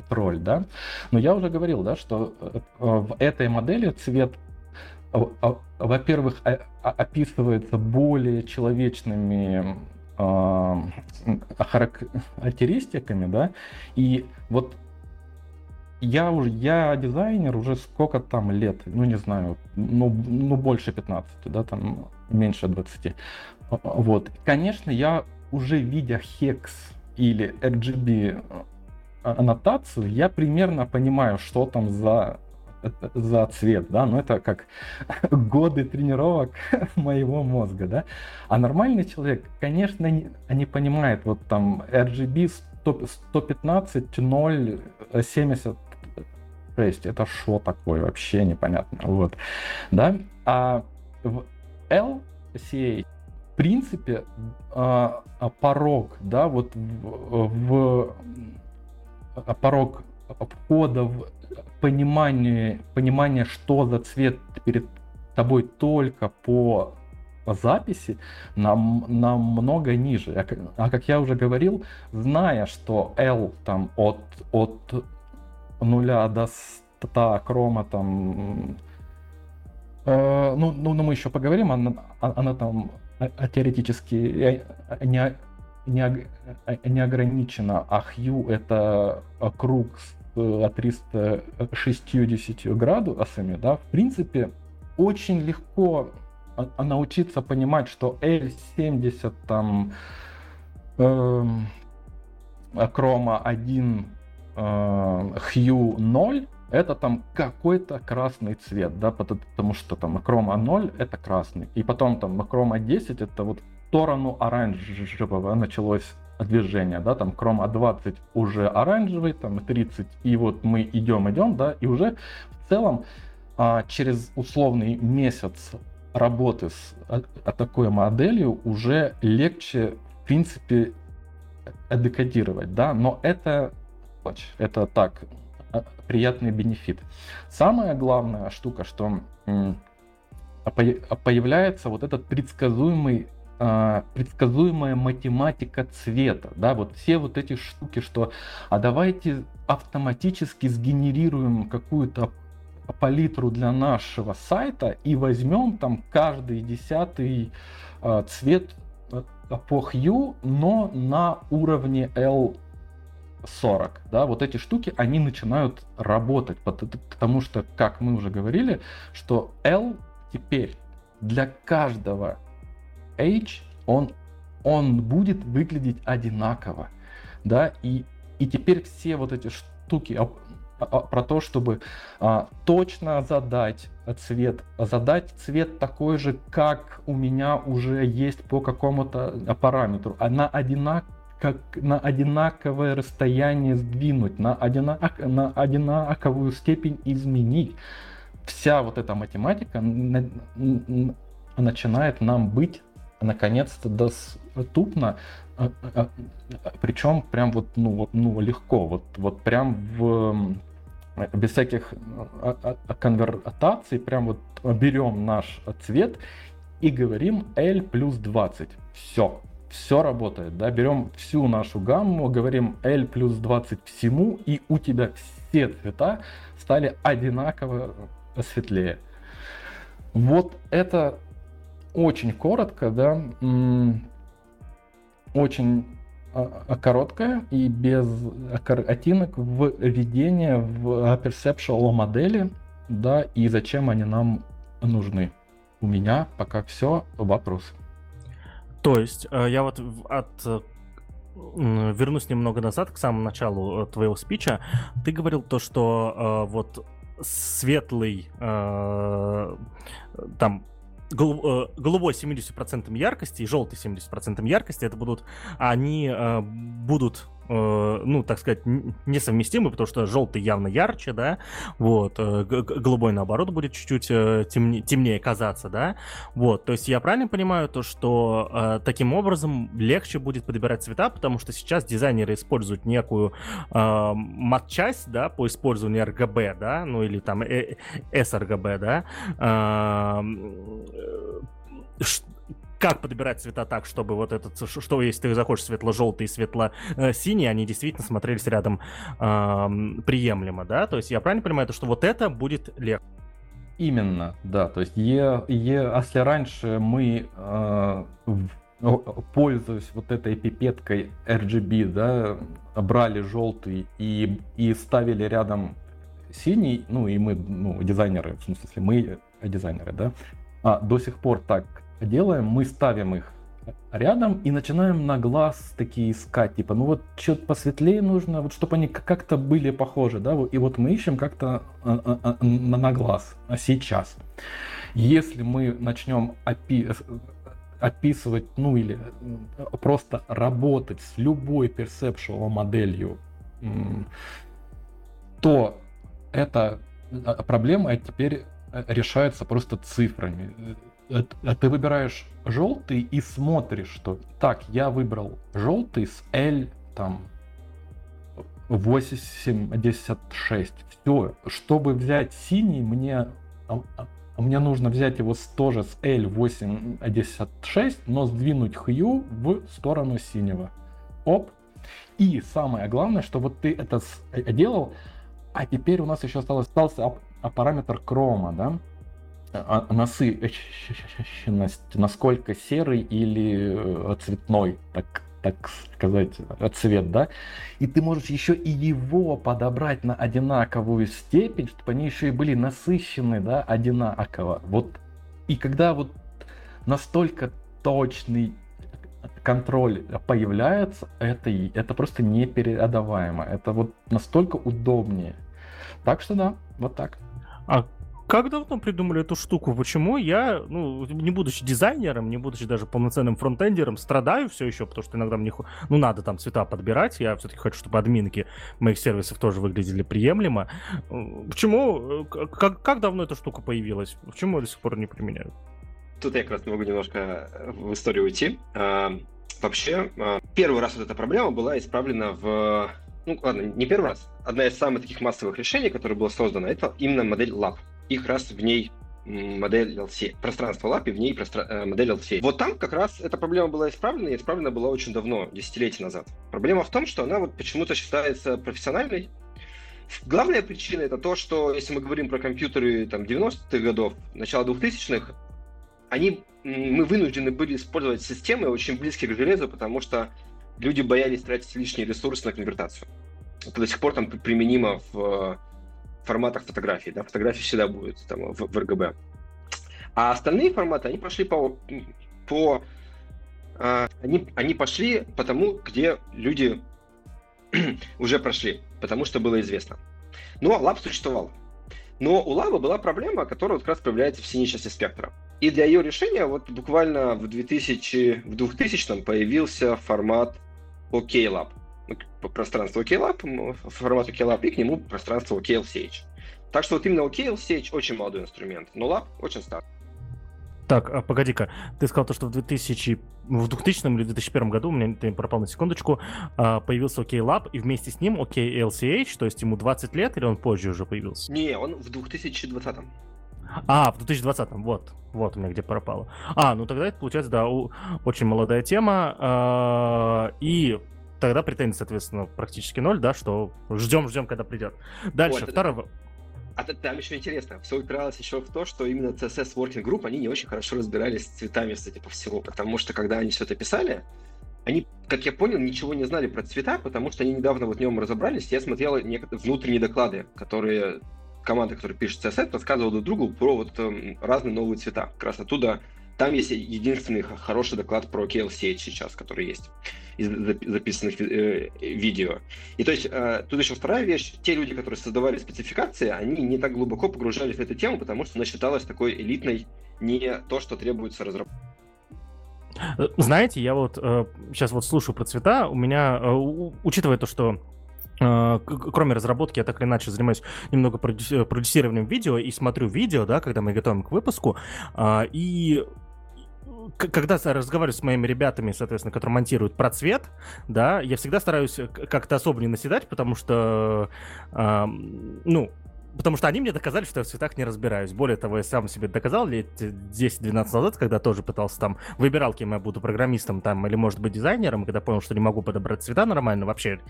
контроль, да. Но я уже говорил, да, что э, в этой модели цвет, во-первых, описывается более человечными характеристиками, да, и вот я уже, я дизайнер уже сколько там лет, ну не знаю, ну, ну больше 15, да, там меньше 20. Вот, конечно, я уже видя хекс или RGB аннотацию, я примерно понимаю, что там за за цвет, да, но это как годы тренировок моего мозга, да. А нормальный человек, конечно, не, не понимает, вот там RGB 100, 115, 0, 76, это что такое, вообще непонятно, вот, да. А в LCA, в принципе, а, а порог, да, вот в, в порог входа в понимание, понимание, что за цвет перед тобой только по записи нам, намного ниже. А, а как я уже говорил, зная, что L там от, от нуля до 100 крома там э, ну, ну, ну, мы еще поговорим, она, она там э, теоретически не, не, не ограничена, а Hue это круг с 360 э, градусами, да, в принципе, очень легко научиться понимать, что L70 там э, Chroma 1 э, Hue 0 это там какой-то красный цвет, да, потому что там Chroma 0 это красный, и потом там Chroma 10 это вот сторону оранжевого началось движения, да, там Chroma 20 уже оранжевый, там 30, и вот мы идем, идем, да, и уже в целом а, через условный месяц работы с а, а, такой моделью уже легче, в принципе, декодировать, да, но это, это так, а, приятный бенефит. Самая главная штука, что появляется вот этот предсказуемый э, предсказуемая математика цвета, да, вот все вот эти штуки, что, а давайте автоматически сгенерируем какую-то палитру для нашего сайта и возьмем там каждый десятый э, цвет по hue, но на уровне L 40, да, вот эти штуки, они начинают работать, потому что, как мы уже говорили, что L теперь для каждого H, он, он будет выглядеть одинаково, да, и, и теперь все вот эти штуки а, а, про то, чтобы а, точно задать цвет, задать цвет такой же, как у меня уже есть по какому-то параметру, а на одинаково как на одинаковое расстояние сдвинуть, на, одинак, на одинаковую степень изменить. Вся вот эта математика начинает нам быть наконец-то доступно, а, а, а, причем прям вот, ну, ну, легко, вот, вот прям в, без всяких конвертаций, прям вот берем наш цвет и говорим L плюс 20. Все, все работает, да, берем всю нашу гамму, говорим L плюс 20 всему, и у тебя все цвета стали одинаково светлее. Вот это очень коротко, да, очень а, а, короткая и без картинок введение в perceptual модели, да, и зачем они нам нужны. У меня пока все, вопрос. То есть, э, я вот от э, вернусь немного назад к самому началу э, твоего спича. Ты говорил то, что вот светлый там голубой 70% яркости и желтый 70% яркости, это будут, они э, будут Э, ну, так сказать, несовместимы, потому что желтый явно ярче, да, вот, э, голубой, наоборот, будет чуть-чуть э, темнее, темнее казаться, да, вот, то есть я правильно понимаю то, что таким образом легче будет подбирать цвета, потому что сейчас дизайнеры используют некую э, матчасть, да, по использованию RGB, да, ну, или там sRGB, да, э, как подбирать цвета так, чтобы вот этот, что если ты захочешь светло-желтый и светло-синий, они действительно смотрелись рядом э, приемлемо, да? То есть я правильно понимаю, то, что вот это будет легче? Именно, да. То есть, е, е, если раньше мы э, пользуясь вот этой пипеткой RGB, да, брали желтый и, и ставили рядом синий, ну и мы, ну, дизайнеры, в смысле, мы дизайнеры, да, а, до сих пор так делаем, мы ставим их рядом и начинаем на глаз такие искать, типа, ну вот что-то посветлее нужно, вот чтобы они как-то были похожи, да, и вот мы ищем как-то а, а, а, на глаз сейчас. Если мы начнем опи описывать, ну или просто работать с любой perceptual моделью, то эта проблема теперь решается просто цифрами. Э, ты выбираешь желтый и смотришь, что так, я выбрал желтый с L там 86. Все, чтобы взять синий, мне а, а, мне нужно взять его тоже с L86, но сдвинуть хью в сторону синего. Оп. И самое главное, что вот ты это э, делал, а теперь у нас еще осталось, остался параметр крома, да? А, насыщенность, насколько серый или э, цветной, так, так сказать, цвет, да? И ты можешь еще и его подобрать на одинаковую степень, чтобы они еще и были насыщены, да, одинаково. Вот. И когда вот настолько точный контроль появляется, это, это просто непередаваемо. Это вот настолько удобнее. Так что да, вот так. А как давно придумали эту штуку? Почему я, ну, не будучи дизайнером, не будучи даже полноценным фронтендером, страдаю все еще, потому что иногда мне, ну, надо там цвета подбирать, я все-таки хочу, чтобы админки моих сервисов тоже выглядели приемлемо. Почему, как, как давно эта штука появилась? Почему я до сих пор не применяю? Тут я как раз могу немножко в историю уйти. А, вообще, а, первый раз вот эта проблема была исправлена в ну ладно, не первый раз. Одна из самых таких массовых решений, которое было создано, это именно модель Lab их раз в ней модель LCA, пространство лап и в ней простра... Э, модель LCA. Вот там как раз эта проблема была исправлена, и исправлена была очень давно, десятилетия назад. Проблема в том, что она вот почему-то считается профессиональной. Главная причина это то, что если мы говорим про компьютеры там 90-х годов, начала 2000-х, они, мы вынуждены были использовать системы очень близкие к железу, потому что люди боялись тратить лишние ресурсы на конвертацию. Это до сих пор там применимо в форматах фотографий. Да, фотографии всегда будут там, в, в RGB. А остальные форматы, они пошли по... по э, они, они пошли по тому, где люди уже прошли, потому что было известно. Ну, а лаб существовал. Но у лаба была проблема, которая вот как раз появляется в синей части спектра. И для ее решения вот буквально в 2000, в 2000 появился формат OKLab пространство OKLab, формат OKLab, и к нему пространство OKLCH. Так что вот именно OKLCH очень молодой инструмент, но Lab очень старый. Так, а, погоди-ка, ты сказал то, что в 2000, в 2000 или 2001 году, у меня ты пропал на секундочку, а, появился OKLab, и вместе с ним OKLCH, то есть ему 20 лет, или он позже уже появился? Не, он в 2020. А, в 2020, вот, вот у меня где пропало. А, ну тогда это получается, да, очень молодая тема, а, и тогда претензий, соответственно, практически ноль, да, что ждем, ждем, когда придет. Дальше, вот, второй... А там еще интересно, все упиралось еще в то, что именно CSS Working Group, они не очень хорошо разбирались с цветами, кстати, по всему, потому что когда они все это писали, они, как я понял, ничего не знали про цвета, потому что они недавно вот в нем разобрались. Я смотрел некоторые внутренние доклады, которые команда, которая пишет CSS, рассказывала друг другу про вот э, разные новые цвета. Как раз оттуда там есть единственный хороший доклад про KLCH сейчас, который есть из записанных э, видео. И то есть э, тут еще вторая вещь. Те люди, которые создавали спецификации, они не так глубоко погружались в эту тему, потому что она считалась такой элитной, не то, что требуется разработать. Э, знаете, я вот э, сейчас вот слушаю про цвета, у меня, э, учитывая то, что э, кроме разработки, я так или иначе занимаюсь немного продюсированием видео и смотрю видео, да, когда мы готовим к выпуску, э, и когда разговариваю с моими ребятами, соответственно, которые монтируют про цвет, да, я всегда стараюсь как-то особо не наседать, потому что, э, ну, потому что они мне доказали, что я в цветах не разбираюсь. Более того, я сам себе доказал лет 10-12 назад, когда тоже пытался там, выбирал, кем я буду, программистом там, или, может быть, дизайнером, когда понял, что не могу подобрать цвета нормально, вообще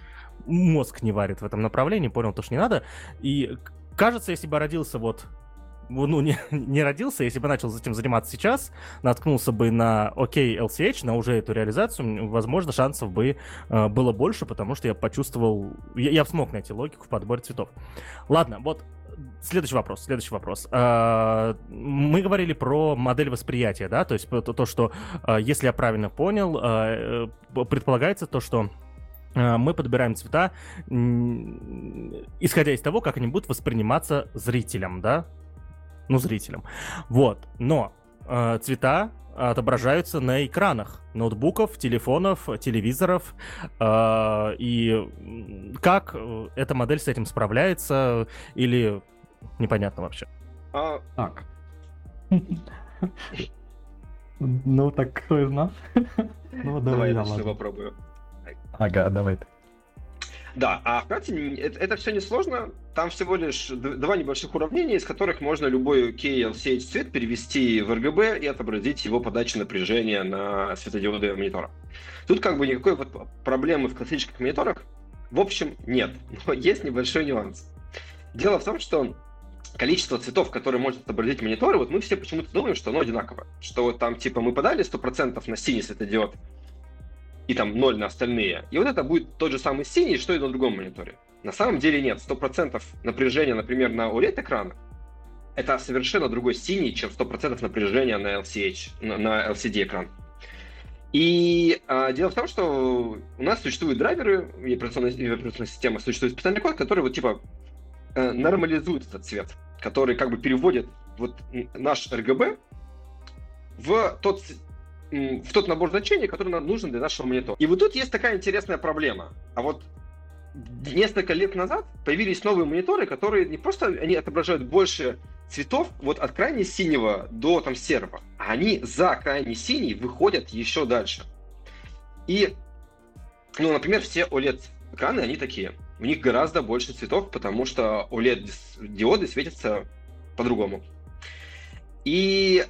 мозг не варит в этом направлении, понял то, что не надо. И кажется, если бы родился вот ну, не, не родился, если бы начал этим заниматься сейчас, наткнулся бы на OK LCH, на уже эту реализацию, возможно, шансов бы э, было больше, потому что я почувствовал, я, я смог найти логику в подборе цветов. Ладно, вот следующий вопрос, следующий вопрос. Э, мы говорили про модель восприятия, да, то есть то, то что, если я правильно понял, предполагается то, что мы подбираем цвета, исходя из того, как они будут восприниматься зрителям, да? Ну, зрителям. Вот. Но э, цвета отображаются на экранах ноутбуков, телефонов, телевизоров. Э, и как эта модель с этим справляется или непонятно вообще? А... Так. Ну, так кто из нас? Ну, давай я попробую. Ага, давай ты. Да, а вкратце это, это все несложно. Там всего лишь два небольших уравнения, из которых можно любой KLCH цвет перевести в RGB и отобразить его подачу напряжения на светодиоды монитора. Тут как бы никакой вот проблемы в классических мониторах в общем нет, но есть небольшой нюанс. Дело в том, что количество цветов, которые может отобразить мониторы, вот мы все почему-то думаем, что оно одинаково. Что вот там типа мы подали 100% на синий светодиод, и там 0 на остальные. И вот это будет тот же самый синий, что и на другом мониторе. На самом деле нет. 100% напряжения, например, на OLED-экранах это совершенно другой синий, чем 100% напряжения на LCH, на LCD-экран. И а, дело в том, что у нас существуют драйверы, и операционная, и операционная система существует специальный код, который вот типа э, нормализует этот цвет, который как бы переводит вот наш RGB в тот в тот набор значений, который нам нужен для нашего монитора. И вот тут есть такая интересная проблема. А вот несколько лет назад появились новые мониторы, которые не просто они отображают больше цветов вот от крайне синего до там серого, а они за крайне синий выходят еще дальше. И, ну, например, все OLED экраны, они такие. У них гораздо больше цветов, потому что OLED диоды светятся по-другому. И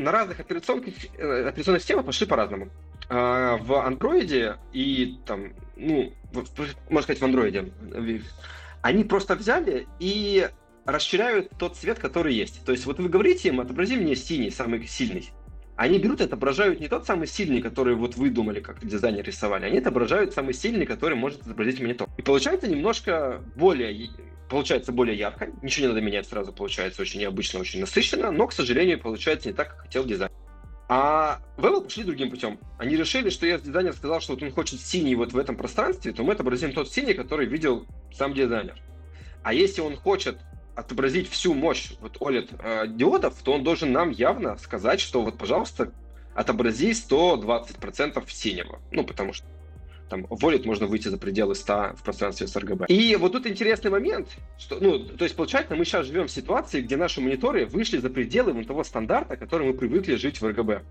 на разных операционных, э, операционных системах пошли по-разному. А, в андроиде и там, ну, можно сказать, в андроиде, они просто взяли и расширяют тот цвет, который есть. То есть вот вы говорите им, отобрази мне синий, самый сильный. Они берут и отображают не тот самый сильный, который вот вы думали, как дизайнер рисовали, они отображают самый сильный, который может отобразить монитор. И получается немножко более получается более ярко, ничего не надо менять сразу, получается очень необычно, очень насыщенно, но, к сожалению, получается не так, как хотел дизайнер. А Вебл пошли другим путем. Они решили, что если дизайнер сказал, что вот он хочет синий вот в этом пространстве, то мы отобразим тот синий, который видел сам дизайнер. А если он хочет отобразить всю мощь вот OLED э, диодов, то он должен нам явно сказать, что вот, пожалуйста, отобрази 120% синего. Ну, потому что там волит можно выйти за пределы 100 в пространстве с RGB. И вот тут интересный момент, что, ну, то есть, получается, мы сейчас живем в ситуации, где наши мониторы вышли за пределы вот того стандарта, который мы привыкли жить в RGB.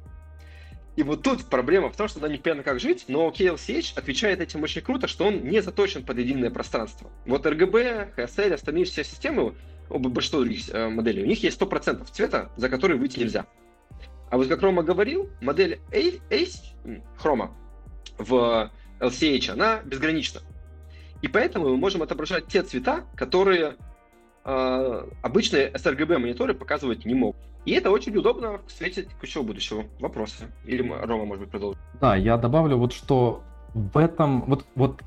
И вот тут проблема в том, что нам непонятно как жить, но KLCH отвечает этим очень круто, что он не заточен под единое пространство. Вот RGB, HSL, остальные все системы, большинство других э, моделей, у них есть 100% цвета, за который выйти нельзя. А вот как Рома говорил, модель Ace, Chroma в LCH, она безгранична. И поэтому мы можем отображать те цвета, которые э, обычные sRGB мониторы показывать не могут. И это очень удобно в свете текущего будущего. Вопросы? Или Рома, может быть, продолжит? Да, я добавлю вот, что в этом, вот, вот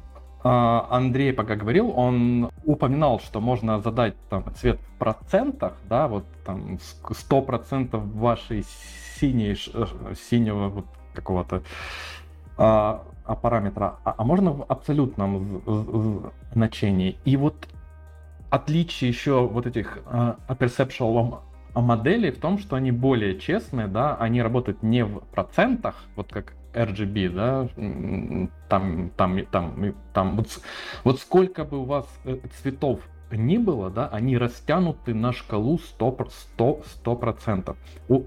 а, Андрей пока говорил, он упоминал, что можно задать там цвет в процентах, да, вот там 100% вашей синей, синего вот какого-то а, а, параметра, а, а можно в абсолютном значении. И вот отличие еще вот этих а, perceptual моделей в том, что они более честные, да, они работают не в процентах, вот как RGB, да, там, там, там, там, вот, вот сколько бы у вас э, цветов ни было, да, они растянуты на шкалу 100%. 100%, 100%. У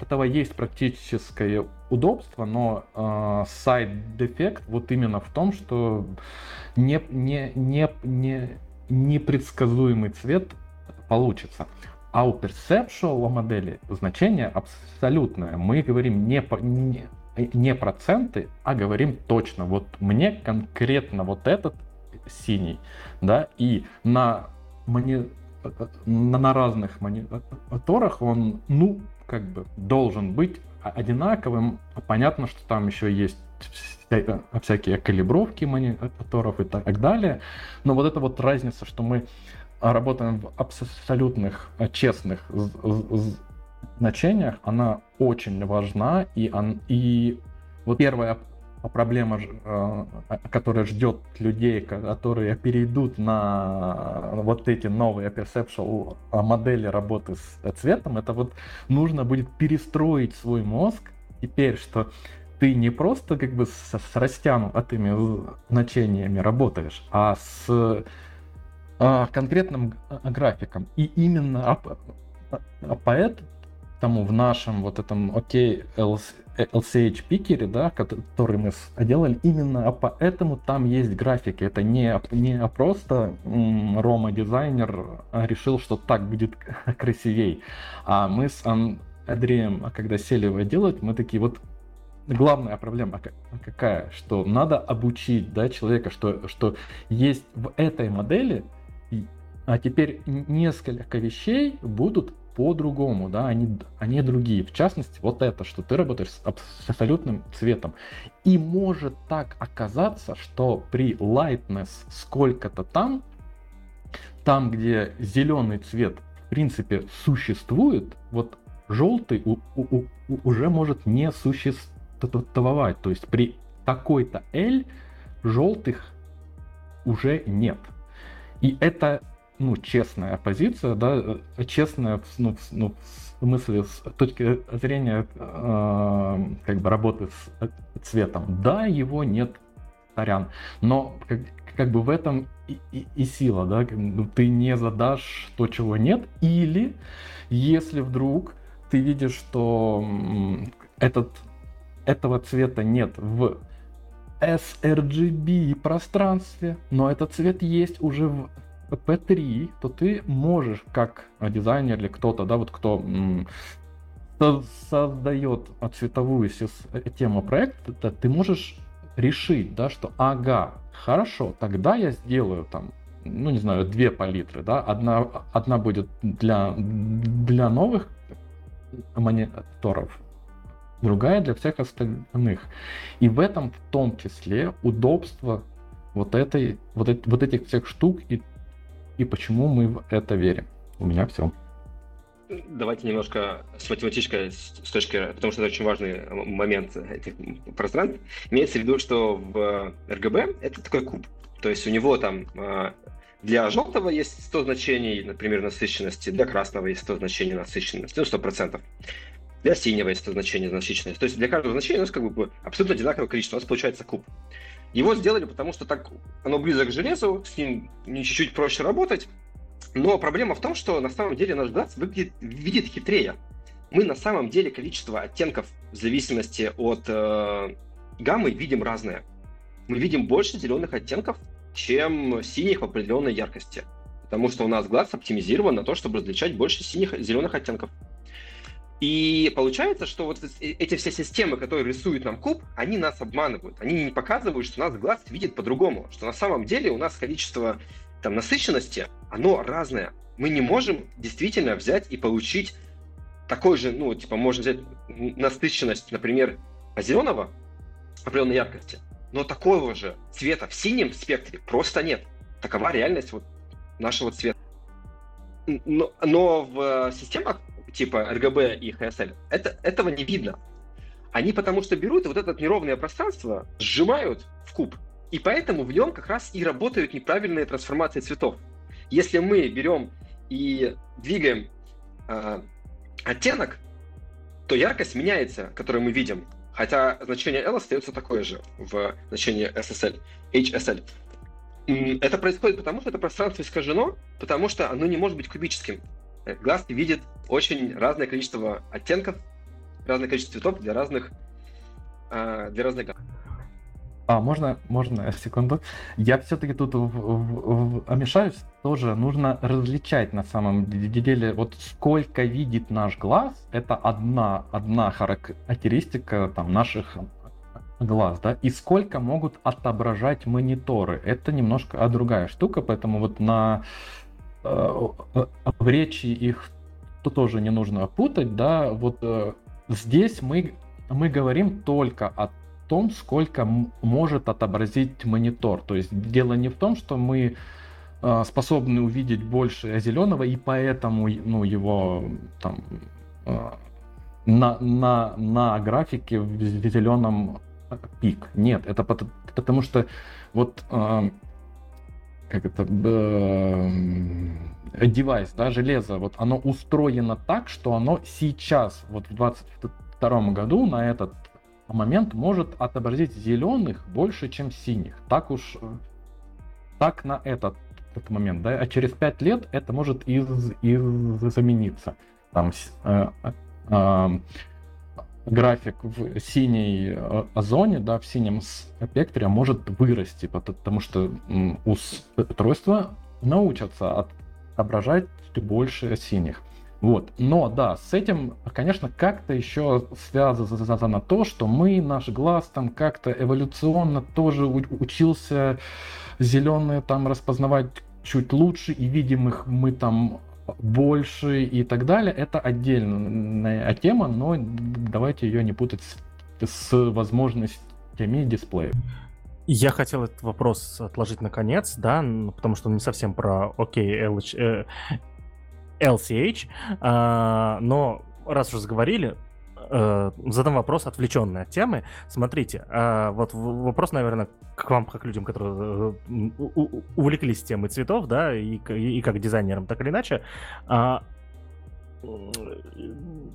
этого есть практическое удобство, но э, сайд-дефект вот именно в том, что не, не, не, не, непредсказуемый цвет получится. А у perceptual модели значение абсолютное. Мы говорим не, не, не проценты, а говорим точно. Вот мне конкретно вот этот синий, да, и на, мони, на, на разных мониторах он, ну, как бы должен быть одинаковым. Понятно, что там еще есть всякие калибровки мониторов и так далее. Но вот эта вот разница, что мы работаем в абсолютных, честных значениях, она очень важна, и, он, и вот первая проблема, э, которая ждет людей, которые перейдут на вот эти новые perceptual модели работы с цветом, это вот нужно будет перестроить свой мозг теперь, что ты не просто как бы с, с растянутыми значениями работаешь, а с а, конкретным графиком. И именно а, а, поэтому в нашем вот этом OK LCH пикере, да, который мы делали, именно поэтому там есть графики. Это не, не просто Рома дизайнер решил, что так будет красивей. А мы с Андреем, когда сели его делать, мы такие вот главная проблема какая, что надо обучить да, человека, что, что есть в этой модели, а теперь несколько вещей будут по-другому, да, они, они другие. В частности, вот это, что ты работаешь с, абсолютным цветом. И может так оказаться, что при lightness сколько-то там, там, где зеленый цвет в принципе существует, вот желтый у, у, у, уже может не существовать. То есть при такой-то L желтых уже нет. И это ну, честная позиция, да, э, честная ну, ну, в смысле с точки зрения э, как бы работы с э, цветом. Да, его нет, сорян, но как, как бы в этом и, и, и сила, да, ну, ты не задашь то, чего нет, или если вдруг ты видишь, что этот, этого цвета нет в sRGB пространстве, но этот цвет есть уже в P3, то ты можешь как дизайнер или кто-то, да, вот кто создает цветовую систему проекта, ты можешь решить, да, что ага, хорошо, тогда я сделаю там, ну не знаю, две палитры, да, одна, одна будет для, для новых мониторов, другая для всех остальных. И в этом в том числе удобство вот этой, вот, вот этих всех штук и и почему мы в это верим. У меня все. Давайте немножко с математической с точки, потому что это очень важный момент этих пространств. Имеется в виду, что в RGB это такой куб. То есть у него там а, для желтого есть 100 значений, например, насыщенности, для красного есть 100 значений насыщенности, ну, 100%. Для синего есть 100 значений насыщенности. То есть для каждого значения у нас как бы абсолютно одинаковое количество. У нас получается куб. Его сделали, потому что так оно близко к железу, с ним чуть-чуть проще работать. Но проблема в том, что на самом деле наш глаз выглядит, видит хитрее. Мы на самом деле количество оттенков в зависимости от э, гаммы видим разное. Мы видим больше зеленых оттенков, чем синих в определенной яркости. Потому что у нас глаз оптимизирован на то, чтобы различать больше синих зеленых оттенков. И получается, что вот эти все системы, которые рисуют нам куб, они нас обманывают. Они не показывают, что нас глаз видит по-другому. Что на самом деле у нас количество там, насыщенности, оно разное. Мы не можем действительно взять и получить такой же, ну, типа, можно взять насыщенность, например, зеленого определенной яркости, но такого же цвета в синем спектре просто нет. Такова реальность вот нашего цвета. Но, но в системах типа RGB и HSL, это, этого не видно. Они потому что берут вот это неровное пространство сжимают в куб. И поэтому в нем как раз и работают неправильные трансформации цветов. Если мы берем и двигаем э, оттенок, то яркость меняется, которую мы видим. Хотя значение L остается такое же в значении SSL, HSL. Это происходит потому, что это пространство искажено, потому что оно не может быть кубическим глаз видит очень разное количество оттенков, разное количество цветов для разных, э, для разных гамм. А, можно, можно, секунду. Я все-таки тут в, в, в, омешаюсь. Тоже нужно различать на самом деле, вот сколько видит наш глаз, это одна, одна характеристика там, наших глаз, да, и сколько могут отображать мониторы. Это немножко другая штука, поэтому вот на в речи их то тоже не нужно путать, да, вот э, здесь мы, мы говорим только о том, сколько может отобразить монитор. То есть дело не в том, что мы способны увидеть больше зеленого, и поэтому ну, его там, на, на, на графике в зеленом пик. Нет, это потому что вот как это девайс, да, железо, вот оно устроено так, что оно сейчас, вот в 22 году на этот момент может отобразить зеленых больше, чем синих. Так уж, так на этот, этот момент, да, а через 5 лет это может из, из замениться. Там э, э, график в синей э, зоне, да, в синем спектре может вырасти, потому что устройства научатся отображать больше синих. Вот. Но да, с этим, конечно, как-то еще связано то, что мы, наш глаз там как-то эволюционно тоже учился зеленые там распознавать чуть лучше, и видимых мы там больше и так далее. Это отдельная тема, но давайте ее не путать с, с возможностями дисплея. Я хотел этот вопрос отложить на конец, да, потому что он не совсем про окей, okay, LCH, а, но раз уже заговорили, э, задам вопрос, отвлеченный от темы. Смотрите, а, вот вопрос, наверное, к вам, как людям, которые э, увлеклись темой цветов, да, и, и как дизайнерам, так или иначе. А,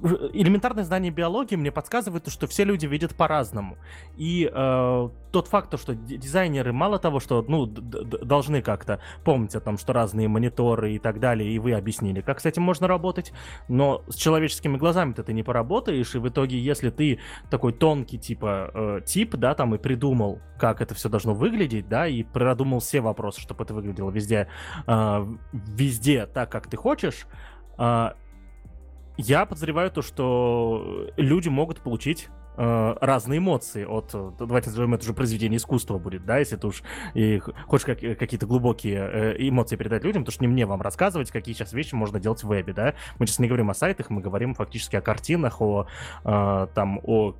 элементарное знание биологии мне подсказывает, что все люди видят по-разному. И э, тот факт, что дизайнеры мало того, что ну, должны как-то помнить о том, что разные мониторы и так далее, и вы объяснили, как с этим можно работать, но с человеческими глазами ты не поработаешь, и в итоге, если ты такой тонкий типа э, тип, да, там и придумал, как это все должно выглядеть, да, и продумал все вопросы, чтобы это выглядело везде, э, везде так, как ты хочешь, э, я подозреваю то, что люди могут получить э, разные эмоции от, давайте назовем это уже произведение искусства будет, да, если ты уж и хочешь как, какие-то глубокие э, эмоции передать людям, то что не мне вам рассказывать, какие сейчас вещи можно делать в вебе, да. Мы сейчас не говорим о сайтах, мы говорим фактически о картинах, о э, там, о,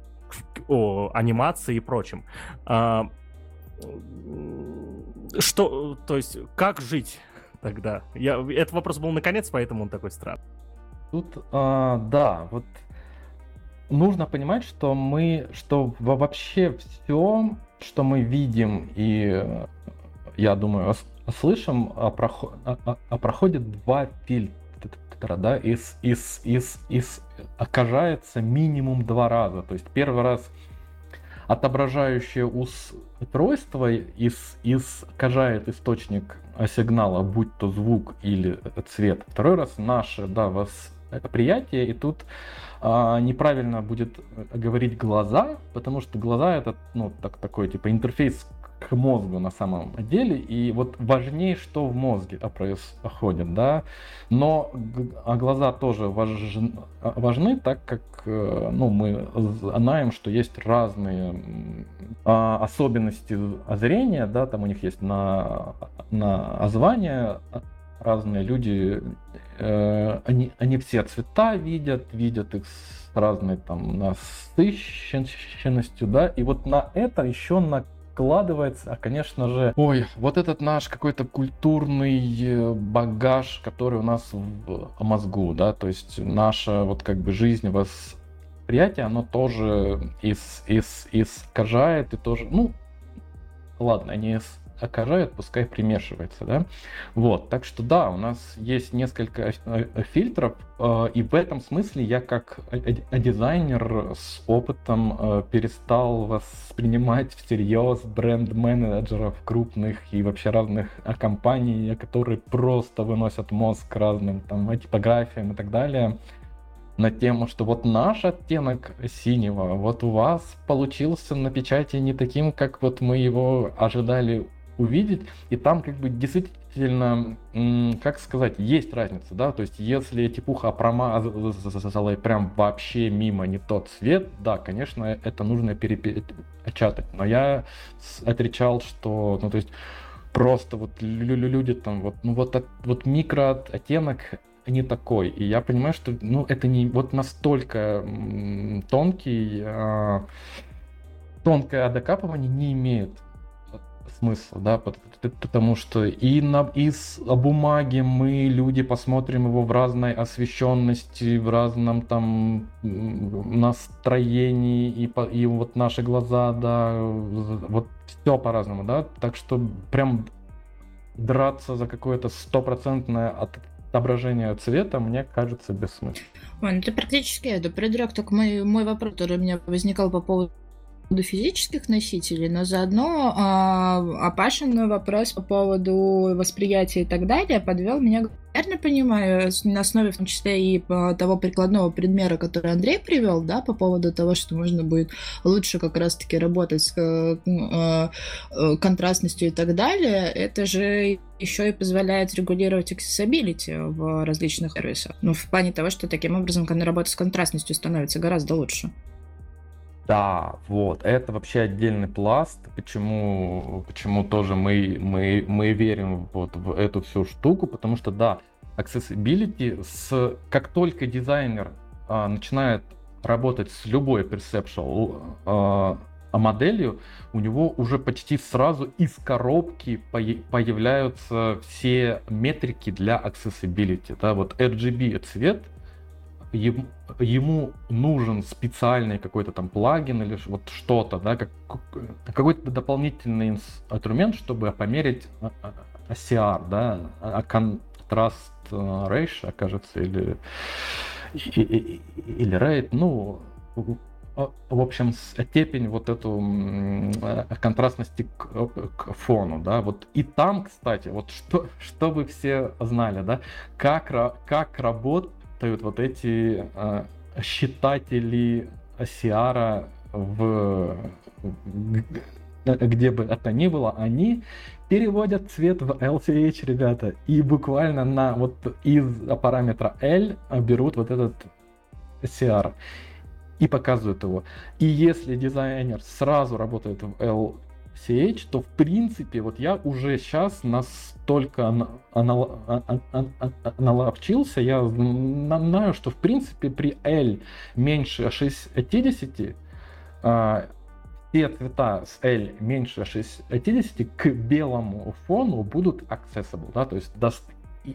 о анимации и прочем. Э, что, то есть, как жить тогда? Я, этот вопрос был наконец, поэтому он такой странный. Тут, а, да, вот нужно понимать, что мы, что вообще все, что мы видим и, я думаю, слышим, а, а, а, проходит два фильтра, да, из, из, из, из окажается минимум два раза. То есть первый раз отображающее устройство из, искажает источник сигнала, будь то звук или цвет. Второй раз наше, да, вас восприятие, и тут а, неправильно будет говорить глаза, потому что глаза это, ну, так, такой, типа, интерфейс к мозгу на самом деле, и вот важнее, что в мозге происходит, да, но а глаза тоже важны, важны, так как, э, ну, мы знаем, что есть разные а, особенности зрения, да, там у них есть на, на озвание разные люди Э, они, они все цвета видят, видят их с разной там насыщенностью, да, и вот на это еще накладывается, а, конечно же, ой, вот этот наш какой-то культурный э, багаж, который у нас в мозгу, да, то есть наша вот как бы жизнь, восприятие, оно тоже из, из, искажает и тоже, ну, ладно, не окажает, пускай примешивается, да. Вот, так что да, у нас есть несколько э, фильтров, э, и в этом смысле я как дизайнер с опытом э, перестал воспринимать всерьез бренд-менеджеров крупных и вообще разных компаний, которые просто выносят мозг разным там типографиям и так далее на тему, что вот наш оттенок синего, вот у вас получился на печати не таким, как вот мы его ожидали увидеть, и там как бы действительно, как сказать, есть разница, да, то есть если типуха промазала прям вообще мимо не тот цвет, да, конечно, это нужно перепечатать, но я отречал, что, ну то есть просто вот люди там вот, ну вот, вот микро оттенок не такой. И я понимаю, что ну, это не вот настолько тонкий, э, тонкое докапывание не имеет смысла, да, потому что и на из бумаги мы, люди, посмотрим его в разной освещенности, в разном там настроении, и, по, и вот наши глаза, да, вот все по-разному, да, так что прям драться за какое-то стопроцентное отображение цвета, мне кажется, бессмысленно. Ой, ну ты практически это предрек только мой, мой вопрос, который у меня возникал по поводу поводу физических носителей, но заодно э, Апашин вопрос по поводу восприятия и так далее подвел меня, верно понимаю, на основе в том числе и того прикладного примера, который Андрей привел, да, по поводу того, что можно будет лучше как раз-таки работать с э, э, контрастностью и так далее, это же еще и позволяет регулировать accessibility в различных сервисах. Ну, в плане того, что таким образом работа с контрастностью становится гораздо лучше. Да, вот, это вообще отдельный пласт, почему, почему тоже мы, мы, мы верим вот в эту всю штуку, потому что, да, accessibility, с, как только дизайнер а, начинает работать с любой perceptual а, моделью, у него уже почти сразу из коробки появляются все метрики для accessibility. Да? Вот RGB цвет — ему, нужен специальный какой-то там плагин или вот что-то, да, как, какой-то дополнительный инструмент, чтобы померить OCR, да, а контраст ratio, кажется, или, или rate, ну, в общем, степень вот эту контрастности к, к фону, да, вот и там, кстати, вот что, что вы все знали, да, как, как работает работают вот эти э, считатели Сиара в где бы это ни было, они переводят цвет в LCH, ребята, и буквально на вот из параметра L берут вот этот CR и показывают его. И если дизайнер сразу работает в L CH, то в принципе вот я уже сейчас настолько наловчился, я знаю, что в принципе при L меньше 60 а, все цвета с L меньше 60 к белому фону будут accessible, да, то есть до,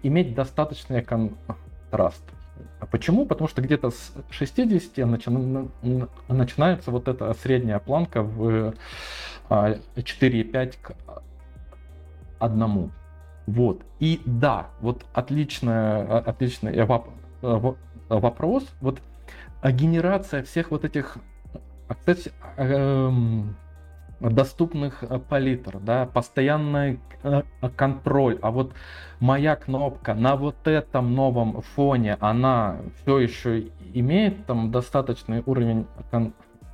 иметь достаточный контраст. А почему? Потому что где-то с 60 начи... начинается вот эта средняя планка в 4,5 к 1. Вот. И да, вот отличная, отличный вопрос. Вот генерация всех вот этих кстати, эм, доступных палитр, да, постоянный э, контроль. А вот моя кнопка на вот этом новом фоне, она все еще имеет там достаточный уровень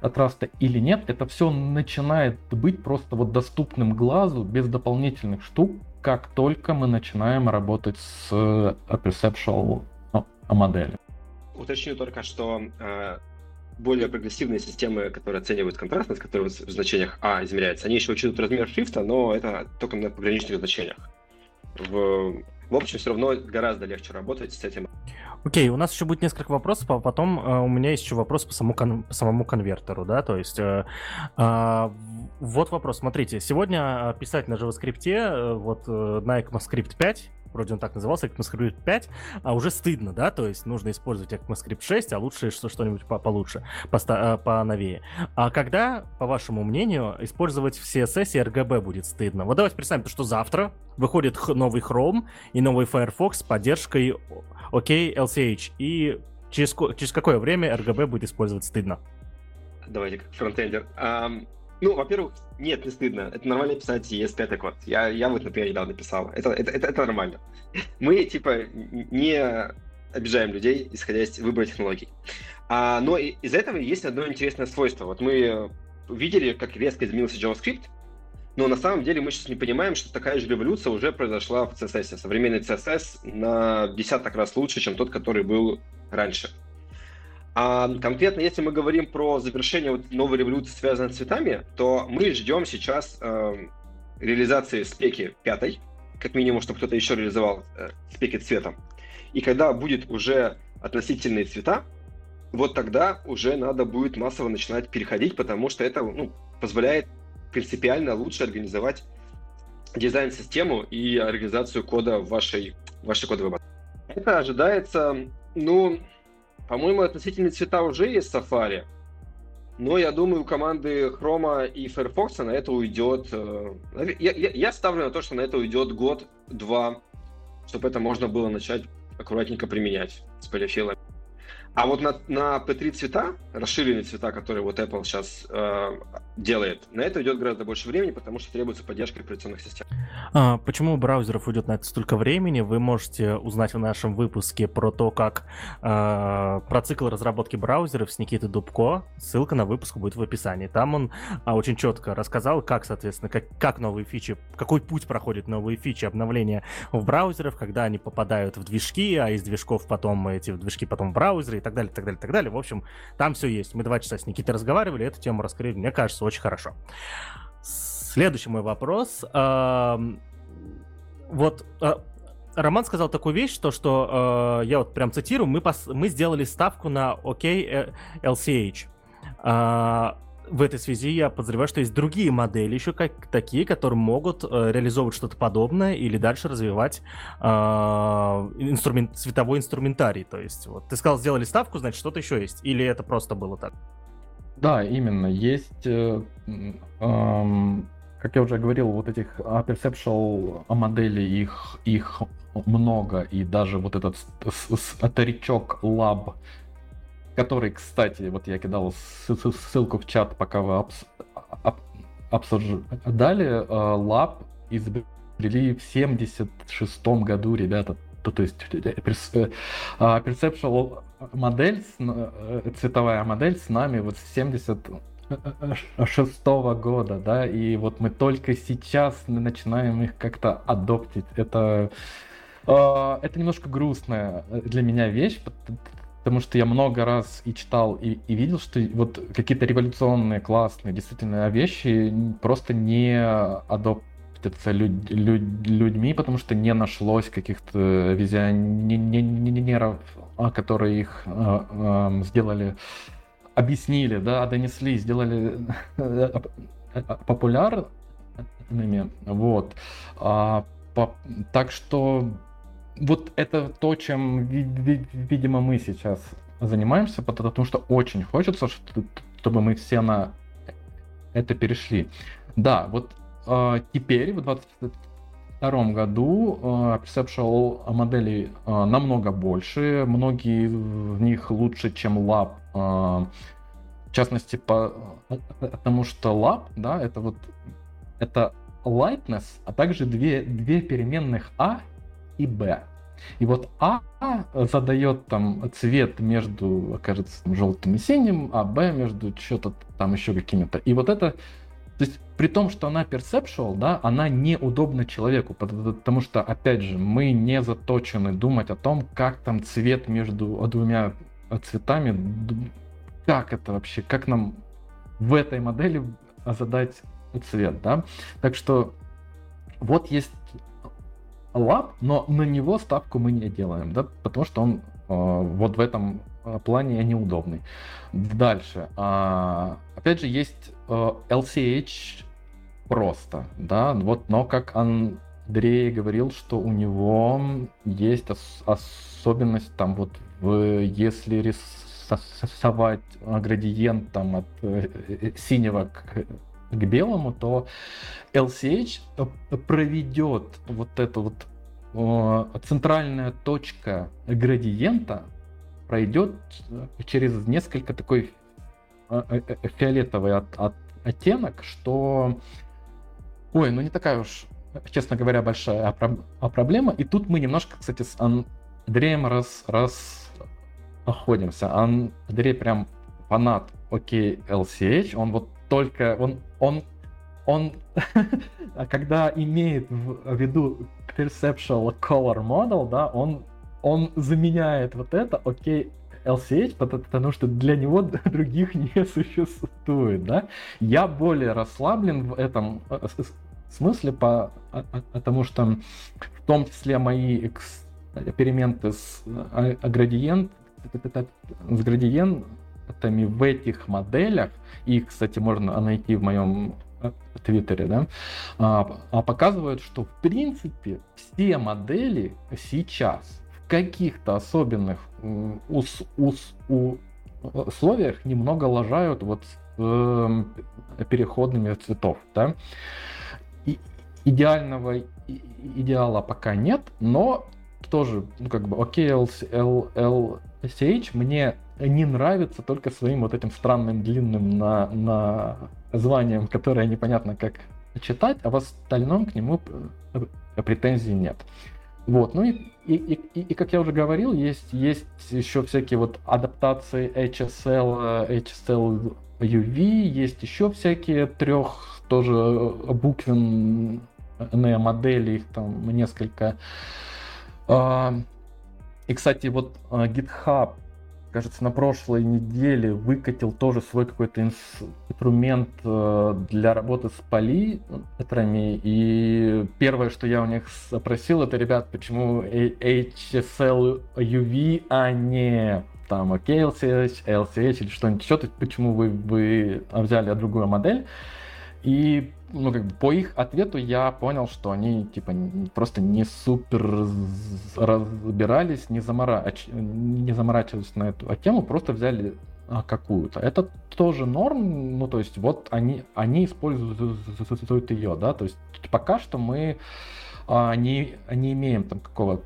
контраста или нет, это все начинает быть просто вот доступным глазу без дополнительных штук, как только мы начинаем работать с э, perceptual ну, модели. Уточню только, что э, более прогрессивные системы, которые оценивают контрастность, которые в значениях А измеряются, они еще учитывают размер шрифта, но это только на пограничных значениях. В в общем, все равно гораздо легче работать с этим. Окей, okay, у нас еще будет несколько вопросов, а потом э, у меня есть еще вопрос по, самому кон- по самому конвертеру, да, то есть э, э, вот вопрос, смотрите, сегодня э, писать на JavaScript, э, вот э, на ECMAScript 5, вроде он так назывался, ECMAScript 5, а уже стыдно, да, то есть нужно использовать ECMAScript 6, а лучше что- что-нибудь по получше, по поновее. А когда, по вашему мнению, использовать в CSS и RGB будет стыдно? Вот давайте представим, что завтра выходит новый Chrome и новый Firefox с поддержкой OK LCH, и через, через какое время RGB будет использовать стыдно? Давайте фронтендер. Um, ну, во-первых, нет, не стыдно. Это нормально писать ES5 код. Я, я вот, например, недавно писал. Это, это, это, это нормально. Мы, типа, не обижаем людей, исходя из выбора технологий. А, но из этого есть одно интересное свойство. Вот мы увидели, как резко изменился JavaScript, но на самом деле мы сейчас не понимаем, что такая же революция уже произошла в CSS. Современный CSS на десяток раз лучше, чем тот, который был раньше. А конкретно, если мы говорим про завершение вот новой революции, связанной с цветами, то мы ждем сейчас э, реализации спеки пятой, как минимум, чтобы кто-то еще реализовал э, спеки цветом. И когда будет уже относительные цвета, вот тогда уже надо будет массово начинать переходить, потому что это ну, позволяет принципиально лучше организовать дизайн-систему и организацию кода в вашей, в вашей кодовой базе. Это ожидается, ну, по-моему, относительно цвета уже есть Safari, но я думаю, у команды Chrome и Firefox на это уйдет... Э, я, я, я ставлю на то, что на это уйдет год-два, чтобы это можно было начать аккуратненько применять с полифилами. А вот на, на P3 цвета, расширенные цвета, которые вот Apple сейчас э, делает, на это идет гораздо больше времени, потому что требуется поддержка операционных систем. А, почему у браузеров уйдет на это столько времени? Вы можете узнать в нашем выпуске про то, как э, про цикл разработки браузеров с Никитой Дубко. Ссылка на выпуск будет в описании. Там он а, очень четко рассказал, как, соответственно, как, как новые фичи, какой путь проходят новые фичи обновления в браузерах, когда они попадают в движки, а из движков потом эти движки потом в браузеры так далее, так далее, так далее. В общем, там все есть. Мы два часа с Никитой разговаривали, эту тему раскрыли, мне кажется, очень хорошо. Следующий мой вопрос. Вот а, Роман сказал такую вещь, то, что э, я вот прям цитирую, мы, пос, мы сделали ставку на OK LCH в этой связи я подозреваю, что есть другие модели еще как такие, которые могут э, реализовывать что-то подобное или дальше развивать э, инструмент, цветовой инструментарий. То есть, вот ты сказал, сделали ставку, значит, что-то еще есть. Или это просто было так? Да, именно. Есть, э, э, как я уже говорил, вот этих perceptual моделей, их, их много, и даже вот этот старичок Lab, который, кстати, вот я кидал ссылку в чат, пока вы обс обсуждали, э, Lab изобрели в 76 году, ребята. То, то есть э, э, а, Perceptual модель, цветовая модель с нами вот с 76 года, да, и вот мы только сейчас начинаем их как-то адоптить. Это это немножко грустная для меня вещь, потому что я много раз и читал, и, и видел, что вот какие-то революционные, классные, действительно вещи просто не адоптятся люд, люд, людьми, потому что не нашлось каких-то визионеров, а, которые их э, э, сделали, объяснили, да, донесли, сделали популярными, вот. А, по, так что вот это то, чем, видимо, мы сейчас занимаемся, потому что очень хочется, чтобы мы все на это перешли. Да, вот э, теперь, в 2022 году, э, Perceptual моделей э, намного больше, многие в них лучше, чем Lab. Э, в частности, по, потому что Lab, да, это вот это lightness, а также две, две переменных А и Б. И вот А задает там цвет между, кажется, желтым и синим, а Б между что-то там еще какими-то. И вот это, то есть при том, что она perceptual, да, она неудобна человеку, потому что, опять же, мы не заточены думать о том, как там цвет между двумя цветами, как это вообще, как нам в этой модели задать цвет, да. Так что вот есть лап, но на него ставку мы не делаем, да, потому что он э, вот в этом э, плане неудобный. Дальше. Э, опять же, есть э, LCH просто, да, вот, но как Андрей говорил, что у него есть ос- особенность там вот в, если рисовать градиент там от синего к к белому, то LCH э, проведет вот эту вот центральная точка градиента пройдет э, через несколько такой э, фиолетовый от, от, оттенок, что, ой, ну не такая уж, честно говоря, большая проблема. И тут мы немножко, кстати, с Андреем раз, раз находимся. Андрей прям фанат OK LCH, он вот только, он он, он когда имеет в виду perceptual color model, да, он, он заменяет вот это, окей, LCH, потому что для него других не существует, да. Я более расслаблен в этом э, смысле, по, а, а, потому что в том числе мои эксперименты с э, градиент, с градиент, в этих моделях, их, кстати, можно найти в моем Твиттере, да, а, а показывают, что в принципе все модели сейчас в каких-то особенных ус, ус, у, условиях немного лажают вот с э, переходными цветов, да. И идеального идеала пока нет, но тоже, ну, как бы, окей, LCH мне не нравится только своим вот этим странным длинным на, на названием, которое непонятно как читать, а в остальном к нему претензий нет. Вот, ну и, и, и, и как я уже говорил, есть, есть еще всякие вот адаптации HSL, HSL UV, есть еще всякие трех тоже буквенные модели, их там несколько. А, и, кстати, вот GitHub, кажется, на прошлой неделе выкатил тоже свой какой-то инструмент э, для работы с палитрами. И первое, что я у них спросил, это, ребят, почему HSL UV, а не там KLCH, LCH или что-нибудь еще, то есть почему вы, вы взяли другую модель. И ну, как бы по их ответу я понял, что они, типа, просто не супер разбирались, не, заморач... не заморачивались на эту тему, просто взяли а, какую-то. Это тоже норм, ну, то есть, вот они, они используют ее, да, то есть, пока что мы а, не, не имеем там какого-то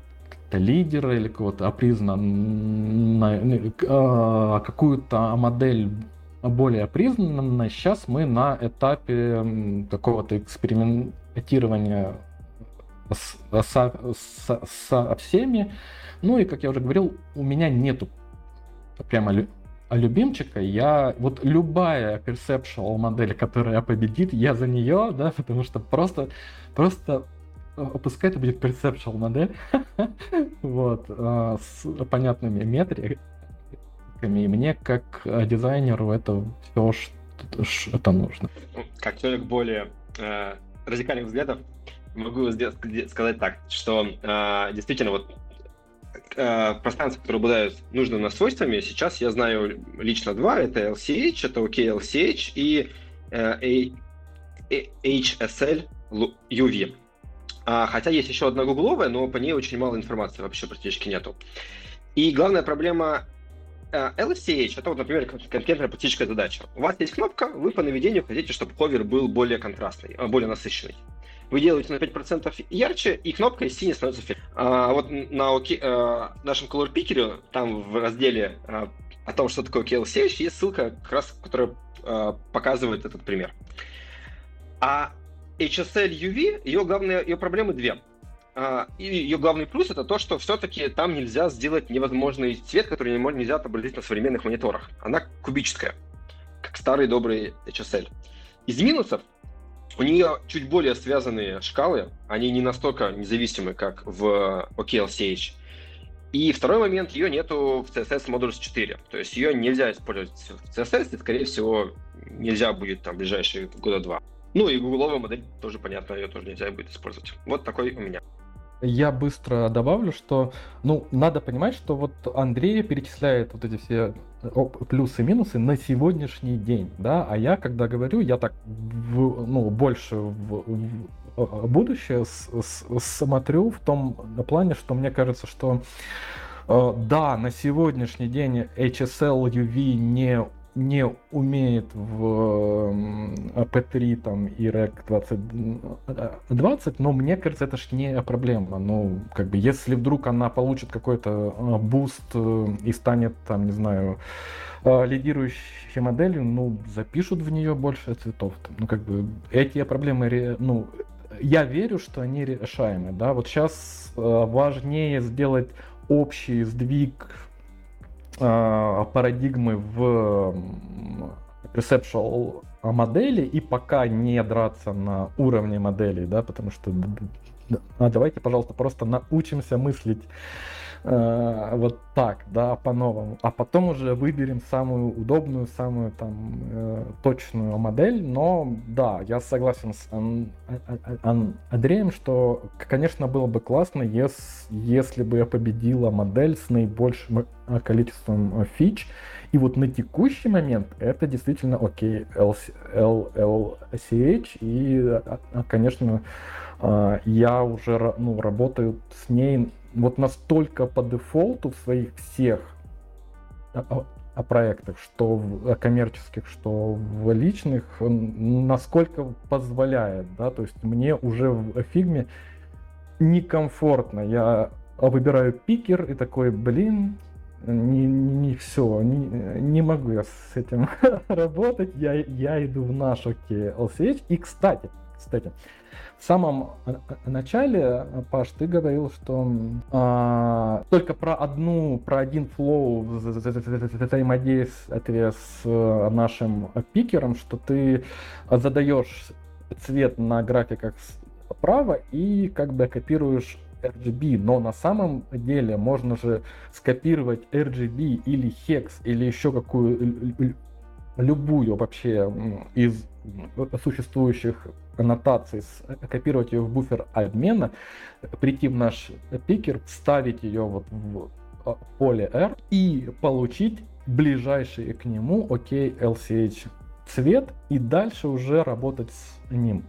лидера или какого-то опризнанного, а, какую-то модель более признанной. Сейчас мы на этапе какого-то экспериментирования с, со, со, со всеми. Ну и, как я уже говорил, у меня нету прямо любимчика. Я вот любая perceptual модель, которая победит, я за нее, да, потому что просто, просто э, пускай это будет perceptual модель, вот, э, с понятными метриками, и мне, как э, дизайнеру, это все, что это нужно. Ну, как человек более э, радикальных взглядов, могу сказать так, что э, действительно вот э, пространства, которые обладают нужными свойствами, сейчас я знаю лично два. Это LCH, это OKLCH и э, HSL UV. А, хотя есть еще одна гугловая, но по ней очень мало информации вообще практически нету. И главная проблема Э, LCH это, вот, например, конкретная практическая задача. У вас есть кнопка, вы по наведению хотите, чтобы ховер был более контрастный, э, более насыщенный. Вы делаете на 5% ярче, и кнопка из синей становится фиолетовой. А вот на OK, а, э, нашем Color Picker, там в разделе а, о том, что такое KLCH, есть ссылка, как раз, которая а, показывает этот пример. А HSL UV, ее главные ее проблемы две. А, и ее главный плюс это то, что все-таки там нельзя сделать невозможный цвет, который нельзя отобразить на современных мониторах. Она кубическая, как старый добрый HSL. Из минусов у нее чуть более связанные шкалы, они не настолько независимы, как в OKLCH. И второй момент, ее нету в CSS Modules 4. То есть ее нельзя использовать в CSS, и, скорее всего, нельзя будет там ближайшие года два. Ну и гугловая модель тоже понятно, ее тоже нельзя будет использовать. Вот такой у меня. Я быстро добавлю, что, ну, надо понимать, что вот Андрей перечисляет вот эти все плюсы и минусы на сегодняшний день, да, а я, когда говорю, я так, в, ну, больше в, в будущее с, с, смотрю в том плане, что мне кажется, что э, да, на сегодняшний день HSL UV не не умеет в P3 там и REC 2020, но мне кажется, это ж не проблема. Ну, как бы, если вдруг она получит какой-то а, буст э, и станет, там, не знаю, а, лидирующей моделью, ну, запишут в нее больше цветов. Ну, как бы, эти проблемы, ну, я верю, что они решаемы, да. Вот сейчас э, важнее сделать общий сдвиг а, парадигмы в perceptual модели и пока не драться на уровне моделей, да, потому что а давайте, пожалуйста, просто научимся мыслить э, вот так, да, по-новому, а потом уже выберем самую удобную, самую там э, точную модель, но да, я согласен с Ан- Ан- Андреем, что, конечно, было бы классно, если, если бы я победила модель с наибольшим количеством фич, И вот на текущий момент это действительно окей, LCH, и, а, а, конечно, а, я уже ну, работаю с ней вот настолько по дефолту в своих всех проектах, что в коммерческих, что в личных, насколько позволяет, да, то есть мне уже в фигме некомфортно. Я выбираю пикер и такой, блин, не, не, не все, не, не могу я с этим работать, я, я иду в наш окей LCH. И, кстати, кстати, в самом начале, Паш, ты говорил, что а, только про одну, про один флоу взаимодействие с нашим пикером, что ты задаешь цвет на графиках справа и как бы копируешь RGB, но на самом деле можно же скопировать RGB или hex или еще какую любую вообще из существующих аннотаций, копировать ее в буфер обмена, прийти в наш пикер, вставить ее вот в а, поле R и получить ближайший к нему OK LCH цвет и дальше уже работать с ним.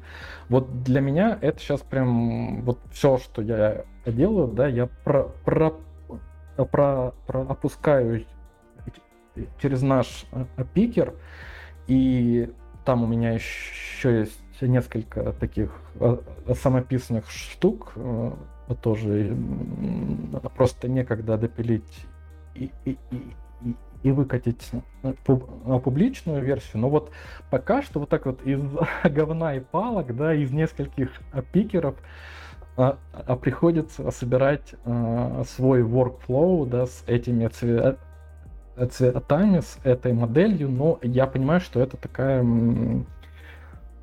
Вот для меня это сейчас прям вот все, что я делаю, да, я про, про, про, про опускаю через наш э, пикер, и там у меня еще есть несколько таких э, самописных штук, э, тоже просто некогда допилить и, и, и, выкатить публичную версию. Но вот пока что вот так вот из говна и палок, да, из нескольких пикеров а, приходится собирать свой workflow, да, с этими цве- цветами, с этой моделью, но я понимаю, что это такая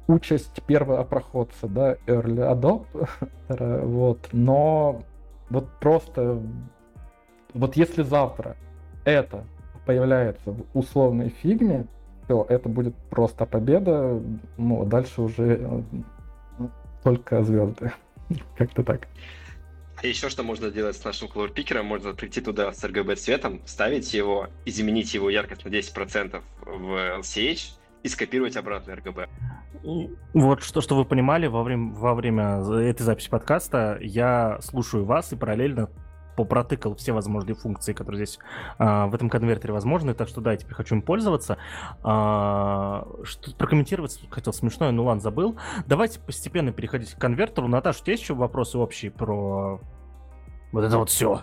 участь первого проходца, да, early adopter, вот, но вот просто, вот если завтра это появляется в условной фигме, то это будет просто победа, ну, дальше уже э, только звезды. Как-то так. А еще что можно делать с нашим Picker? Можно прийти туда с RGB цветом, вставить его, изменить его яркость на 10% в LCH и скопировать обратно RGB. Вот что, что вы понимали, во время, во время этой записи подкаста я слушаю вас и параллельно попротыкал все возможные функции, которые здесь а, в этом конвертере возможны, так что да, я теперь хочу им пользоваться. А, что прокомментировать хотел смешное, ну ладно, забыл. Давайте постепенно переходить к конвертеру. Наташа, у тебя есть еще вопросы общие про вот это вот все?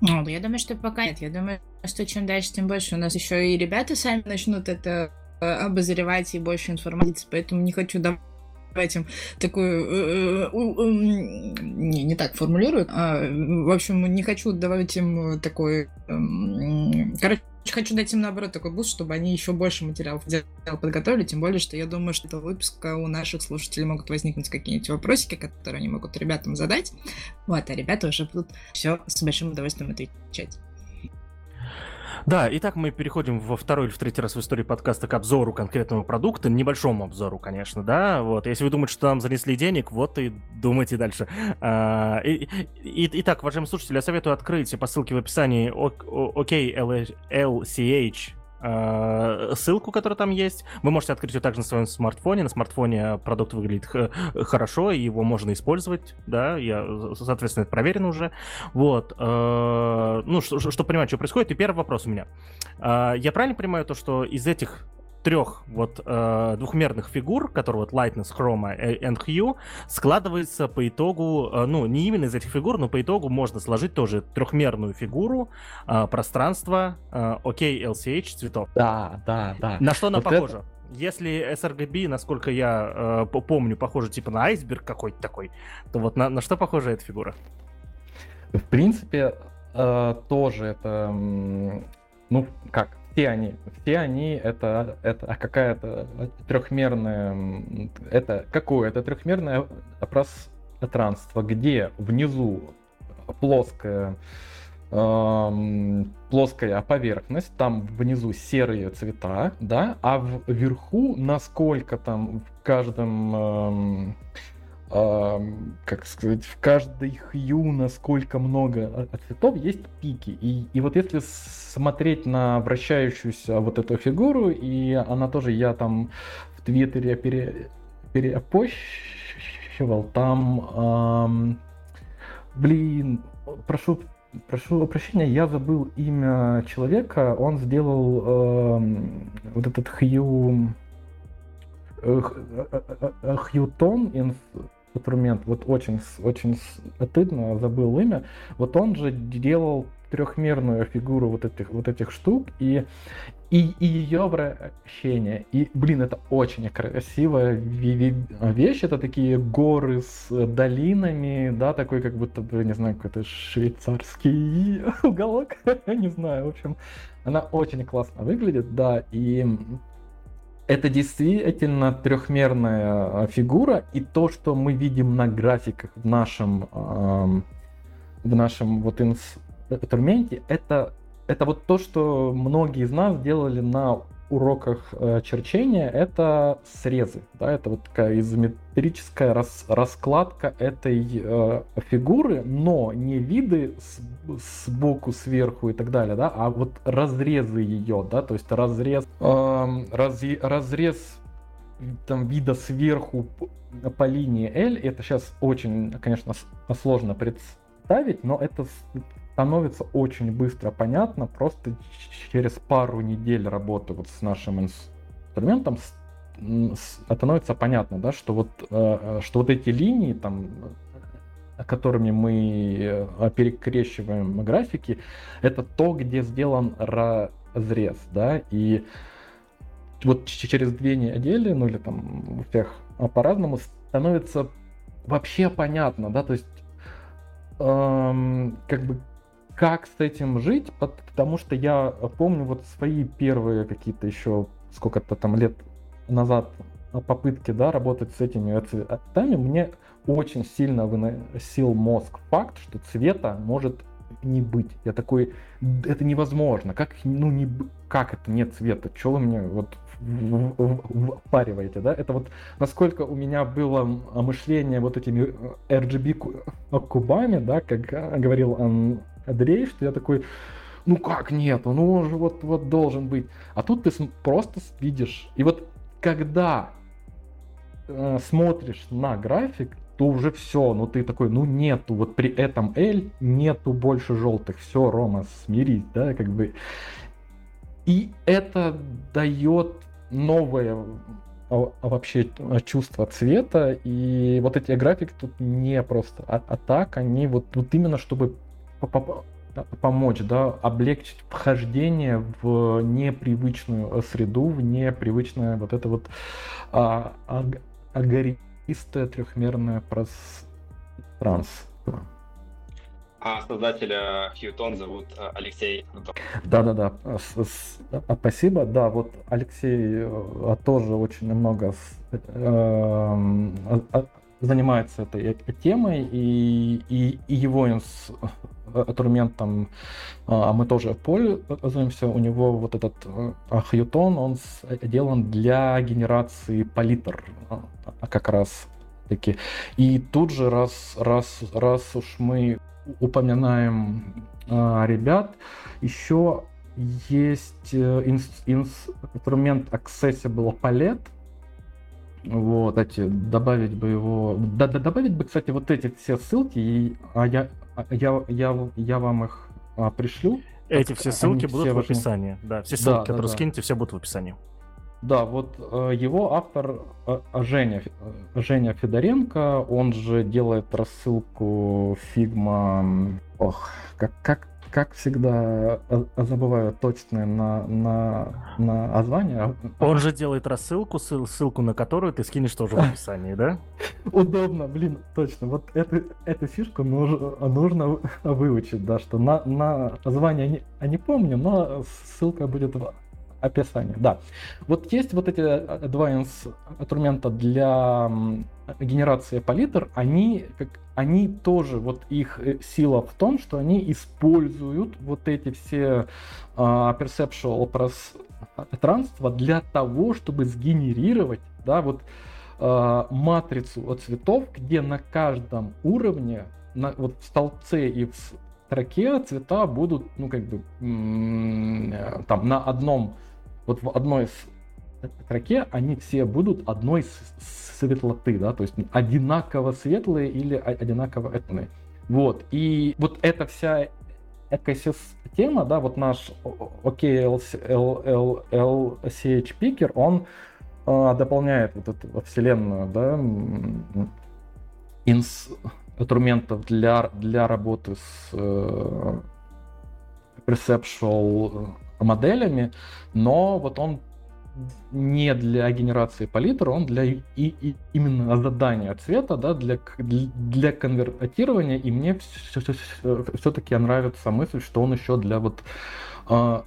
Ну, я думаю, что пока нет. Я думаю, что чем дальше, тем больше. У нас еще и ребята сами начнут это э, обозревать и больше информации, поэтому не хочу давать этим такую... Э, э, не, не так формулирую. А, в общем, не хочу давать им такой... Эм, короче, хочу дать им, наоборот, такой буст, чтобы они еще больше материалов подготовили, тем более, что я думаю, что до выпуска у наших слушателей могут возникнуть какие-нибудь вопросики, которые они могут ребятам задать. Вот, а ребята уже будут все с большим удовольствием отвечать. Да, итак, мы переходим во второй или в третий раз в истории подкаста к обзору конкретного продукта, небольшому обзору, конечно, да, вот, если вы думаете, что нам занесли денег, вот и думайте дальше. А, и, и, итак, уважаемые слушатели, я советую открыть по ссылке в описании OKLCH ссылку, которая там есть. Вы можете открыть ее также на своем смартфоне. На смартфоне продукт выглядит хорошо, и его можно использовать, да, я, соответственно, это проверено уже. Вот. Э, ну, что, что понимать, что происходит. И первый вопрос у меня. Э, я правильно понимаю то, что из этих трех вот э, двухмерных фигур, которые вот Lightness, Chroma и Hue, складывается по итогу, э, ну, не именно из этих фигур, но по итогу можно сложить тоже трехмерную фигуру э, пространства э, OK LCH цветов. Да, да, да. На что она вот похожа? Это... Если sRGB, насколько я э, помню, похоже типа на айсберг какой-то такой, то вот на, на что похожа эта фигура? В принципе, э, тоже это, ну, как, все они, все они это, это какая-то трехмерная, это какое? Это трехмерное пространство, где внизу плоская эм, плоская поверхность, там внизу серые цвета, да, а вверху, насколько там в каждом эм, как сказать, в каждой хью, насколько много цветов, есть пики. И, и вот если смотреть на вращающуюся вот эту фигуру, и она тоже, я там в Твиттере пере, переопощивал, там, эм, блин, прошу прошу прощения, я забыл имя человека. Он сделал э, вот этот Хью э, Хьютон инструмент. Вот очень, очень стыдно, забыл имя. Вот он же делал трехмерную фигуру вот этих вот этих штук и и, и ее вращение. И, блин, это очень красивая вещь. Это такие горы с долинами, да, такой как будто бы, не знаю, какой-то швейцарский уголок. не знаю, в общем, она очень классно выглядит, да, и это действительно трехмерная фигура, и то, что мы видим на графиках в нашем, в нашем вот инструменте, это это вот то, что многие из нас делали на уроках э, черчения, это срезы, да, это вот такая изометрическая рас, раскладка этой э, фигуры, но не виды с, сбоку, сверху и так далее, да, а вот разрезы ее, да, то есть разрез, э, раз, разрез там вида сверху по линии L, это сейчас очень, конечно, сложно представить, но это становится очень быстро понятно, просто через пару недель работы вот с нашим инструментом становится понятно, да, что вот, э, э, что вот эти линии, там, которыми мы э, перекрещиваем графики, это то, где сделан разрез, да, и вот через две недели, ну или там у всех по-разному, становится вообще понятно, да, то есть эм, как бы как с этим жить, потому что я помню вот свои первые какие-то еще сколько-то там лет назад попытки, да, работать с этими цветами, мне очень сильно выносил мозг факт, что цвета может не быть. Я такой, это невозможно. Как, ну, не, как это нет цвета? Что вы мне вот впариваете, да? Это вот насколько у меня было мышление вот этими RGB кубами, да, как говорил Андрей, что я такой, ну как нет, ну он же вот, вот должен быть. А тут ты просто видишь. И вот когда э, смотришь на график, то уже все, ну ты такой, ну нету, вот при этом L нету больше желтых, все, Рома, смирись, да, как бы. И это дает новое а, а вообще чувство цвета, и вот эти графики тут не просто а, а так, они вот, вот именно чтобы помочь, да, облегчить вхождение в непривычную среду, в непривычное вот это вот а, а, агористое трехмерное пространство. А создателя Хьютон зовут э, Алексей Да-да-да, спасибо. Да, вот Алексей э, тоже очень много эм, занимается этой темой, и, и, и его инструментом а мы тоже пользуемся. У него вот этот Хьютон, он сделан для генерации палитр а как раз таки. И тут же, раз, раз, раз уж мы упоминаем а, ребят, еще есть э, инс, инструмент Accessible Palette, вот, эти, добавить бы его... Да, да, добавить бы, кстати, вот эти все ссылки, и, а я, а я, я, я вам их а, пришлю. Эти все ссылки будут в описании. Да, все ссылки, да, которые да, скинете, да. все будут в описании. Да, вот э, его автор э, Женя, Женя Федоренко, он же делает рассылку Figma. Ох, как, как как всегда, э, забываю точное на, на, на название. Он же делает рассылку, ссылку на которую ты скинешь тоже в описании, да? Удобно, блин, точно. Вот эту, эту фишку нужно, нужно выучить, да, что на, на название не, я не помню, но ссылка будет в описании. Да. Вот есть вот эти э, два инструмента для генерации палитр, они, как, они тоже, вот их э, сила в том, что они используют вот эти все uh, perceptual пространства для того, чтобы сгенерировать, да, вот э, матрицу цветов, где на каждом уровне, на, вот в столбце и в строке цвета будут, ну, как бы, э, там, на одном, вот в одной строке они все будут одной светлоты, да, то есть одинаково светлые или одинаково этные. Вот, и вот эта вся экосистема, да, вот наш OKLCH пикер, он э, дополняет вот эту вселенную, да, инструментов для, для работы с э, perceptual моделями, но вот он не для генерации палитр, он для и, и именно задания цвета, да, для, для конвертирования, и мне все-таки нравится мысль, что он еще для вот э,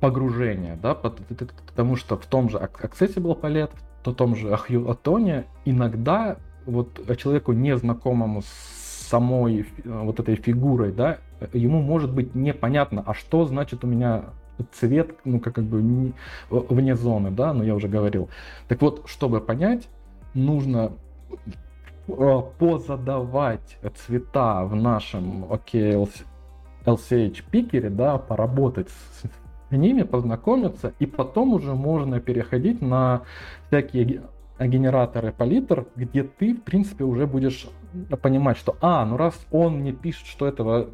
погружения, да, потому что в том же Accessible Palette, в том же Ahue иногда вот человеку незнакомому с самой вот этой фигурой, да, ему может быть непонятно, а что значит у меня цвет, ну, как, как бы вне зоны, да, но я уже говорил. Так вот, чтобы понять, нужно э, позадавать цвета в нашем OK LCH пикере, да, поработать с ними, познакомиться, и потом уже можно переходить на всякие генераторы палитр, где ты, в принципе, уже будешь понимать, что, а, ну раз он мне пишет, что этого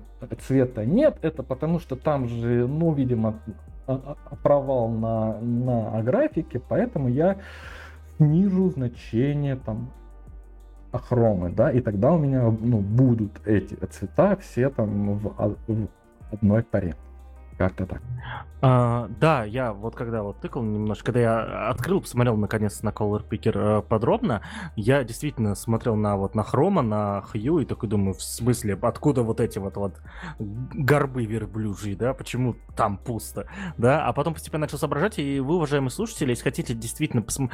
цвета нет, это потому что там же, ну, видимо, а, а, провал на, на графике, поэтому я снижу значение там хромы, да, и тогда у меня ну, будут эти цвета все там в, в одной паре. Как-то так. А, да, я вот когда вот тыкал немножко, когда я открыл, посмотрел наконец на Color Picker э, подробно, я действительно смотрел на вот на Хрома, на Хью и такой думаю, в смысле, откуда вот эти вот вот горбы верблюжьи, да, почему там пусто, да, а потом постепенно начал соображать, и вы, уважаемые слушатели, если хотите действительно пос-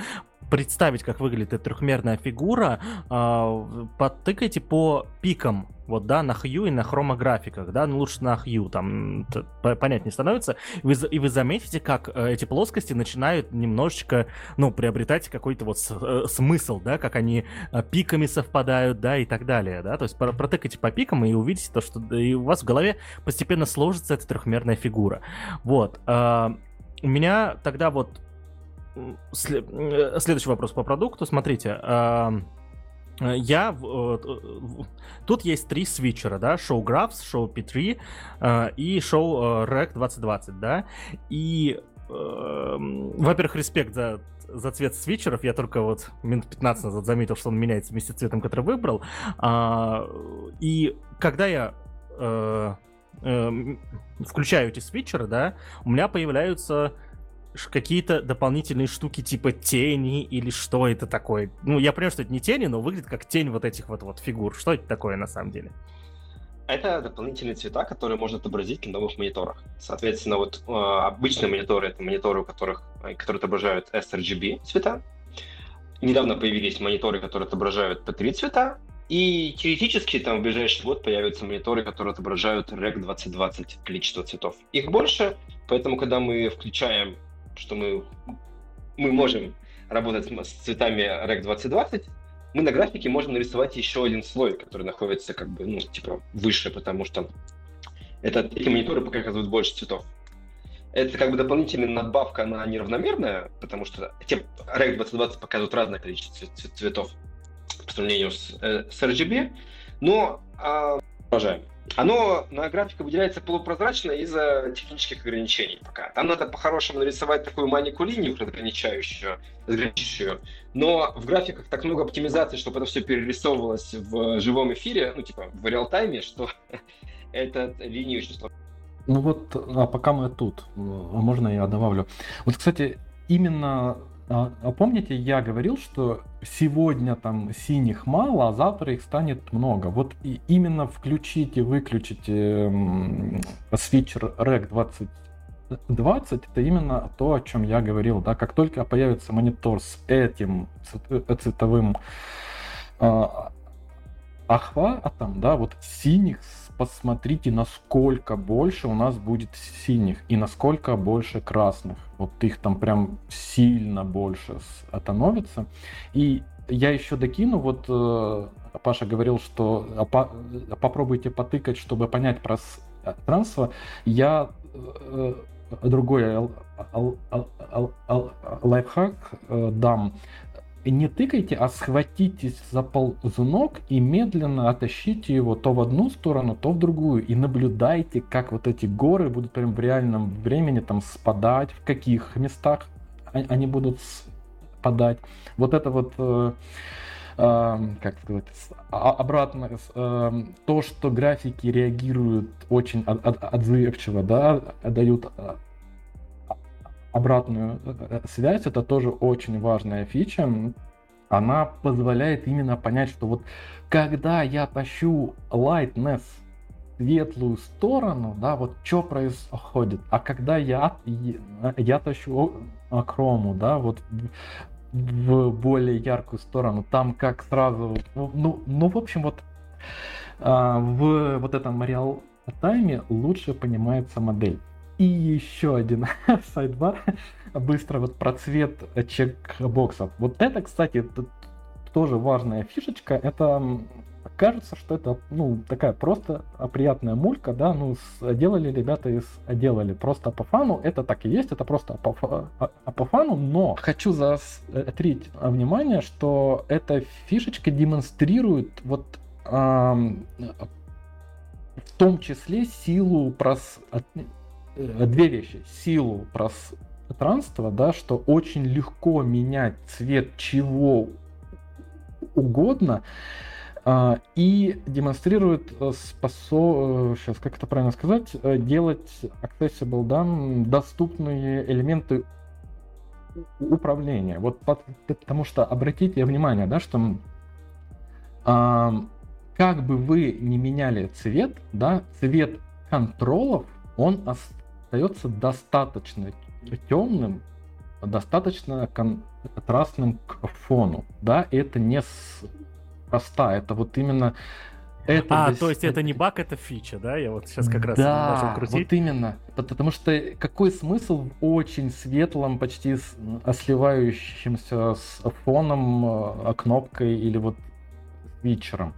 представить, как выглядит эта трехмерная фигура, э, подтыкайте по пикам вот, да, на хью и на хромографиках, да, ну лучше на хью, там понятнее становится, вы, и вы заметите, как э, эти плоскости начинают немножечко, ну, приобретать какой-то вот э, смысл, да, как они э, пиками совпадают, да, и так далее, да, то есть протыкайте по пикам и увидите то, что и у вас в голове постепенно сложится эта трехмерная фигура, вот. У меня тогда вот след, следующий вопрос по продукту, смотрите, я... Э, тут есть три свитчера, да, Show Graphs, Show P3 э, и Show Rec 2020, да, и, эм, во-первых, респект за за цвет свитчеров. Я только вот минут 15 назад заметил, что он меняется вместе с цветом, который выбрал. А, и когда я э, э, включаю эти свитчеры, да, у меня появляются какие-то дополнительные штуки типа тени или что это такое. Ну, я понимаю, что это не тени, но выглядит как тень вот этих вот, вот фигур. Что это такое на самом деле? Это дополнительные цвета, которые можно отобразить на новых мониторах. Соответственно, вот э, обычные мониторы — это мониторы, у которых, э, которые отображают sRGB цвета. Недавно появились мониторы, которые отображают P3 цвета, и теоретически там в ближайший год появятся мониторы, которые отображают REC 2020 количество цветов. Их больше, поэтому когда мы включаем что мы, мы можем работать с цветами REC 2020, мы на графике можем нарисовать еще один слой, который находится как бы, ну, типа, выше, потому что это, эти мониторы показывают больше цветов. Это как бы дополнительная надбавка, она неравномерная, потому что те REC 2020 показывают разное количество цветов по сравнению с, э, с RGB, но а, продолжаем. Оно на графике выделяется полупрозрачно из-за технических ограничений пока. Там надо по-хорошему нарисовать такую маленькую линию разграничающую, разграничивающую, но в графиках так много оптимизации, чтобы это все перерисовывалось в живом эфире, ну типа в реал-тайме, что эта линия очень сложно. Ну вот, а пока мы тут, а можно я добавлю. Вот, кстати, именно а, а помните, я говорил, что сегодня там синих мало, а завтра их станет много. Вот и именно включите, выключите свитчер REC 2020, это именно то, о чем я говорил. Да? Как только появится монитор с этим цветовым э, охватом, да, вот синих посмотрите, насколько больше у нас будет синих и насколько больше красных. Вот их там прям сильно больше становится. И я еще докину, вот э, Паша говорил, что а, по, попробуйте потыкать, чтобы понять пространство. Я э, другой лайфхак э, дам не тыкайте, а схватитесь за ползунок и медленно оттащите его то в одну сторону, то в другую. И наблюдайте, как вот эти горы будут прям в реальном времени там спадать, в каких местах они будут спадать. Вот это вот... Э, э, как сказать, а, обратно, э, то, что графики реагируют очень отзывчиво, да, дают обратную э, связь, это тоже очень важная фича. Она позволяет именно понять, что вот когда я тащу lightness светлую сторону, да, вот что происходит. А когда я, я тащу акрому, да, вот в более яркую сторону, там как сразу, ну, ну в общем, вот а, в вот этом реал тайме лучше понимается модель. И еще один сайдбар, быстро вот про цвет чекбоксов. Вот это, кстати, тоже важная фишечка. Это кажется, что это, ну, такая просто приятная мулька, да, ну, делали ребята из делали просто по фану, это так и есть, это просто по, а, а по фану, но хочу заострить внимание, что эта фишечка демонстрирует вот эм, в том числе силу прос две вещи. Силу пространства, да, что очень легко менять цвет чего угодно, а, и демонстрирует э, способ, сейчас, э, как это правильно сказать, делать accessible, да, доступные элементы управления. Вот потому что обратите внимание, да, что а, как бы вы не меняли цвет, да, цвет контролов, он остается достаточно темным, достаточно контрастным к фону. Да, это не проста, это вот именно это а, то есть это не баг, это фича, да? Я вот сейчас как раз да, начал крутить. вот именно. Потому что какой смысл в очень светлом, почти сливающемся с фоном, э, кнопкой или вот фичером?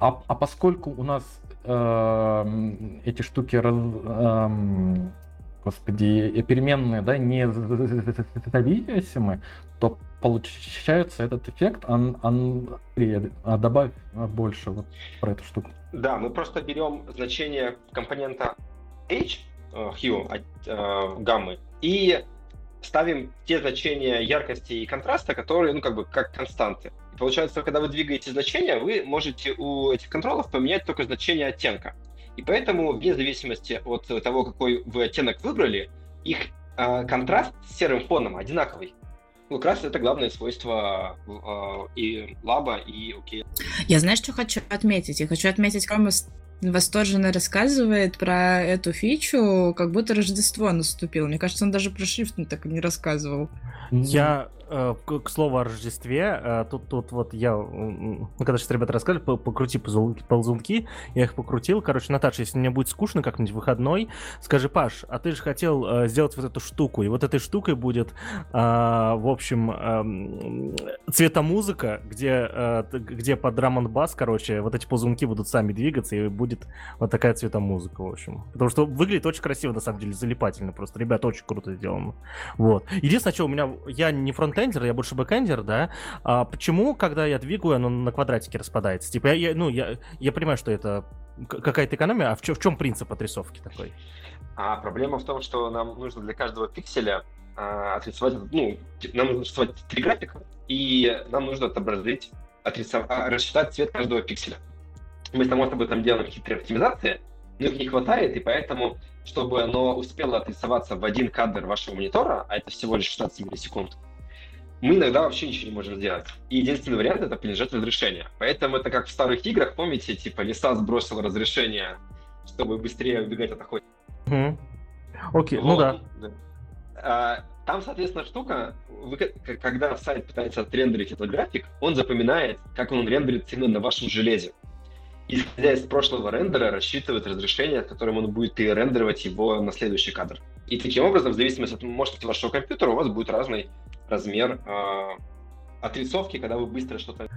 А, а поскольку у нас э, эти штуки раз, э, господи, переменные, да, не зависимы, то получается этот эффект, он, он а добавь больше вот про эту штуку. Да, мы просто берем значение компонента H, э, hue, э, гаммы, и ставим те значения яркости и контраста, которые, ну, как бы, как константы. И получается, когда вы двигаете значения, вы можете у этих контролов поменять только значение оттенка. И поэтому, вне зависимости от того, какой вы оттенок выбрали, их э, контраст с серым фоном одинаковый. Ну, как раз это главное свойство э, и лаба, и окей. Я знаешь, что хочу отметить? Я хочу отметить, Рома восторженно рассказывает про эту фичу, как будто Рождество наступило. Мне кажется, он даже про шрифт так не рассказывал. Я к слову о Рождестве, э, тут, тут вот я, ну, когда сейчас ребята рассказали, покрути ползунки, я их покрутил. Короче, Наташа, если мне будет скучно как-нибудь выходной, скажи, Паш, а ты же хотел э, сделать вот эту штуку, и вот этой штукой будет, в общем, эм, цветомузыка, где, где под drum bass, короче, вот эти ползунки будут сами двигаться, и будет вот такая цветомузыка, в общем. Потому что выглядит очень красиво, на самом деле, залипательно просто. Ребята, очень круто сделано. Вот. Единственное, что у меня, я не frontend фронтендер, я больше бэкендер, да. А почему, когда я двигаю, оно на квадратике распадается? Типа, я, я ну, я, я понимаю, что это какая-то экономия, а в, чем, в чем принцип отрисовки такой? А проблема в том, что нам нужно для каждого пикселя а, отрисовать, ну, нам нужно отрисовать три графика, и нам нужно отобразить, отрисовать, а, рассчитать цвет каждого пикселя. Мы, само собой, там делаем хитрые оптимизации, но их не хватает, и поэтому, чтобы оно успело отрисоваться в один кадр вашего монитора, а это всего лишь 16 миллисекунд, мы иногда вообще ничего не можем сделать. И единственный вариант это понижать разрешение. Поэтому это как в старых играх, помните, типа леса сбросил разрешение, чтобы быстрее убегать от охоты. Угу. Окей, ну вот. ну да. да. А, там, соответственно, штука, вы, когда сайт пытается отрендерить этот график, он запоминает, как он рендерится именно на вашем железе. исходя из прошлого рендера, рассчитывает разрешение, которым он будет перерендеровать его на следующий кадр. И таким образом, в зависимости от мощности вашего компьютера, у вас будет разный размер э, отрисовки, когда вы быстро что-то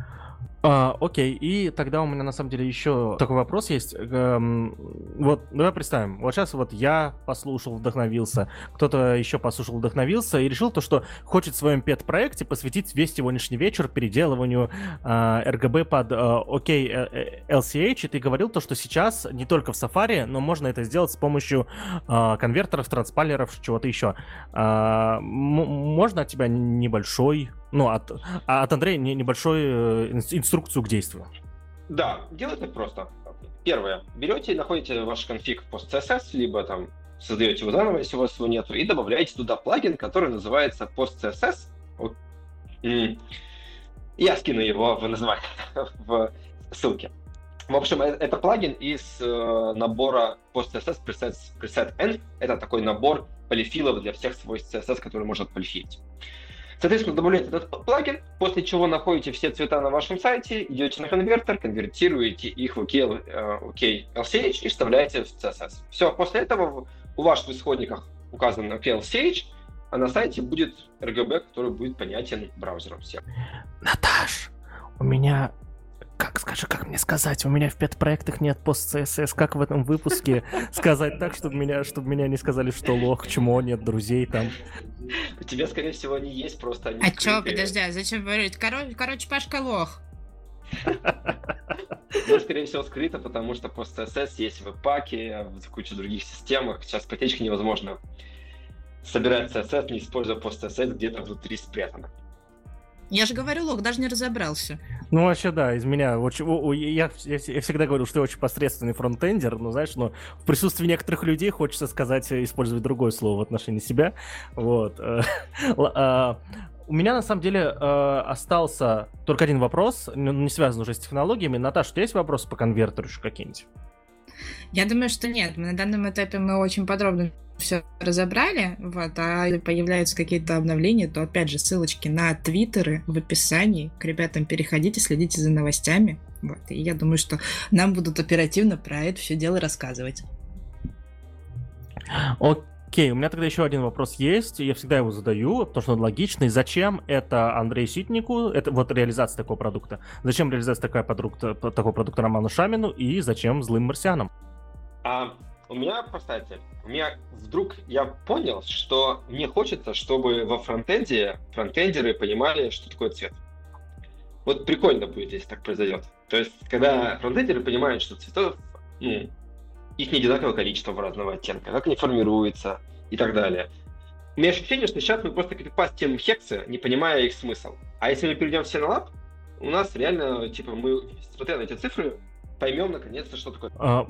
а, окей, и тогда у меня на самом деле еще такой вопрос есть. Эм, вот, давай представим, вот сейчас вот я послушал, вдохновился, кто-то еще послушал, вдохновился и решил то, что хочет в своем пет-проекте посвятить весь сегодняшний вечер переделыванию э, RGB под э, OK LCH, и ты говорил то, что сейчас не только в Safari, но можно это сделать с помощью э, конвертеров, транспайлеров, чего-то еще. Э, можно от тебя небольшой ну, от, а от Андрея небольшой э, инструкцию к действию. Да, делайте просто. Первое. Берете находите ваш конфиг PostCSS, либо там создаете его заново, если у вас его нету, и добавляете туда плагин, который называется PostCSS. Я скину его в название, в ссылке. В общем, э, это плагин из э, набора PostCSS Preset, Preset N. Это такой набор полифилов для всех свойств CSS, который может полифилить. Соответственно, добавляете этот плагин, после чего находите все цвета на вашем сайте, идете на конвертер, конвертируете их в OK, OK LCH и вставляете в CSS. Все, после этого у вас в исходниках указан OK а на сайте будет RGB, который будет понятен браузером всем. Наташ, у меня как, скажи, как мне сказать? У меня в пять проектах нет пост CSS. Как в этом выпуске сказать так, чтобы меня, чтобы меня не сказали, что лох, чмо, нет друзей там? У тебя, скорее всего, они есть, просто они А чё, подожди, а зачем говорить? Короче, короче, Пашка лох. Ну, скорее всего, скрыто, потому что пост CSS есть в паке, в куче других системах. Сейчас потечка невозможно собирать CSS, не используя пост CSS, где-то внутри спрятано. Я же говорю, Лок даже не разобрался. Ну, вообще, да, из меня очень... Я, я, я всегда говорю, что я очень посредственный фронтендер, но, знаешь, но в присутствии некоторых людей хочется сказать, использовать другое слово в отношении себя. Вот. А, у меня, на самом деле, э, остался только один вопрос, не связан уже с технологиями. Наташа, у тебя есть вопросы по конвертеру еще какие-нибудь? Я думаю, что нет. На данном этапе мы очень подробно все разобрали, вот, а появляются какие-то обновления, то опять же ссылочки на твиттеры в описании. К ребятам переходите, следите за новостями. Вот, и я думаю, что нам будут оперативно про это все дело рассказывать. Окей, у меня тогда еще один вопрос есть, я всегда его задаю, потому что он логичный. Зачем это Андрею Ситнику, это вот реализация такого продукта? Зачем реализация такая продукта, такого продукта Роману Шамину и зачем злым марсианам? А, у меня просто У меня вдруг я понял, что мне хочется, чтобы во фронтенде фронтендеры понимали, что такое цвет. Вот прикольно будет, если так произойдет. То есть, когда фронтендеры понимают, что цветов, ну, их не одинаковое количество в разного оттенка, как они формируются и так далее. У меня ощущение, что сейчас мы просто крипастим хексы, не понимая их смысл. А если мы перейдем в Синолаб, у нас реально, типа, мы, смотря на эти цифры, поймем наконец-то, что такое. А,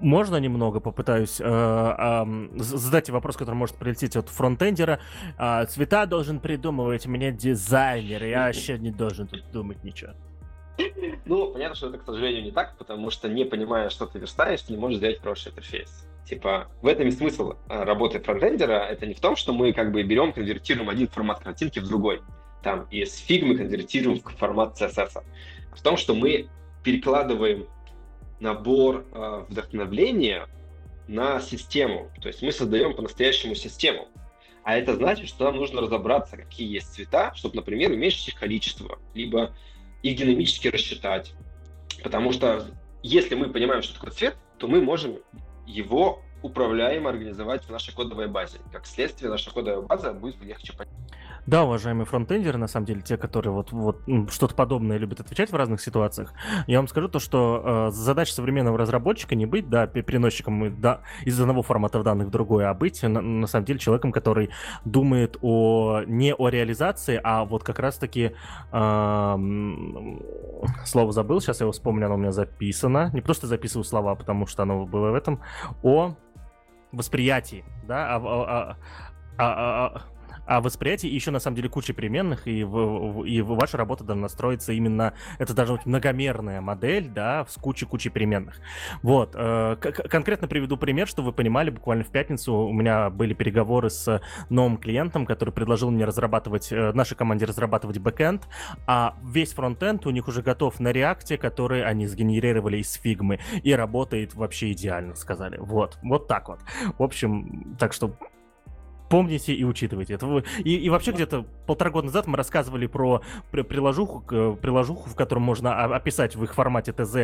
можно немного попытаюсь э, э, задать вопрос, который может прилететь от фронтендера. Э, цвета должен придумывать мне дизайнер, я вообще не должен тут думать ничего. Ну, понятно, что это, к сожалению, не так, потому что не понимая, что ты верстаешь, ты не можешь сделать хороший интерфейс. Типа, в этом и смысл э, работы фронтендера. Это не в том, что мы как бы берем, конвертируем один формат картинки в другой. Там из фигмы конвертируем в формат CSS. А в том, что мы перекладываем набор э, вдохновления на систему. То есть мы создаем по-настоящему систему. А это значит, что нам нужно разобраться, какие есть цвета, чтобы, например, уменьшить их количество, либо их динамически рассчитать. Потому что если мы понимаем, что такое цвет, то мы можем его управляемо организовать в нашей кодовой базе. Как следствие, наша кодовая база будет легче понять. Да, уважаемые фронтендеры, на самом деле, те, которые вот, вот что-то подобное любят отвечать в разных ситуациях, я вам скажу то, что э, задача современного разработчика не быть, да, переносчиком да, из одного формата данных в другой, а быть, на, на самом деле, человеком, который думает о, не о реализации, а вот как раз-таки, э, слово забыл, сейчас я его вспомню, оно у меня записано, не просто записываю слова, потому что оно было в этом, о восприятии, да, а, а, а, а, а и еще на самом деле куча переменных, и, в, и ваша работа должна строиться именно, это должна быть многомерная модель, да, с кучей-кучей переменных. Вот, э, конкретно приведу пример, чтобы вы понимали, буквально в пятницу у меня были переговоры с новым клиентом, который предложил мне разрабатывать, э, нашей команде разрабатывать бэкэнд, а весь фронтенд у них уже готов на реакте, который они сгенерировали из фигмы, и работает вообще идеально, сказали. Вот, вот так вот. В общем, так что помните и учитывайте это. И, и вообще где-то полтора года назад мы рассказывали про приложуху, приложуху, в котором можно описать в их формате ТЗ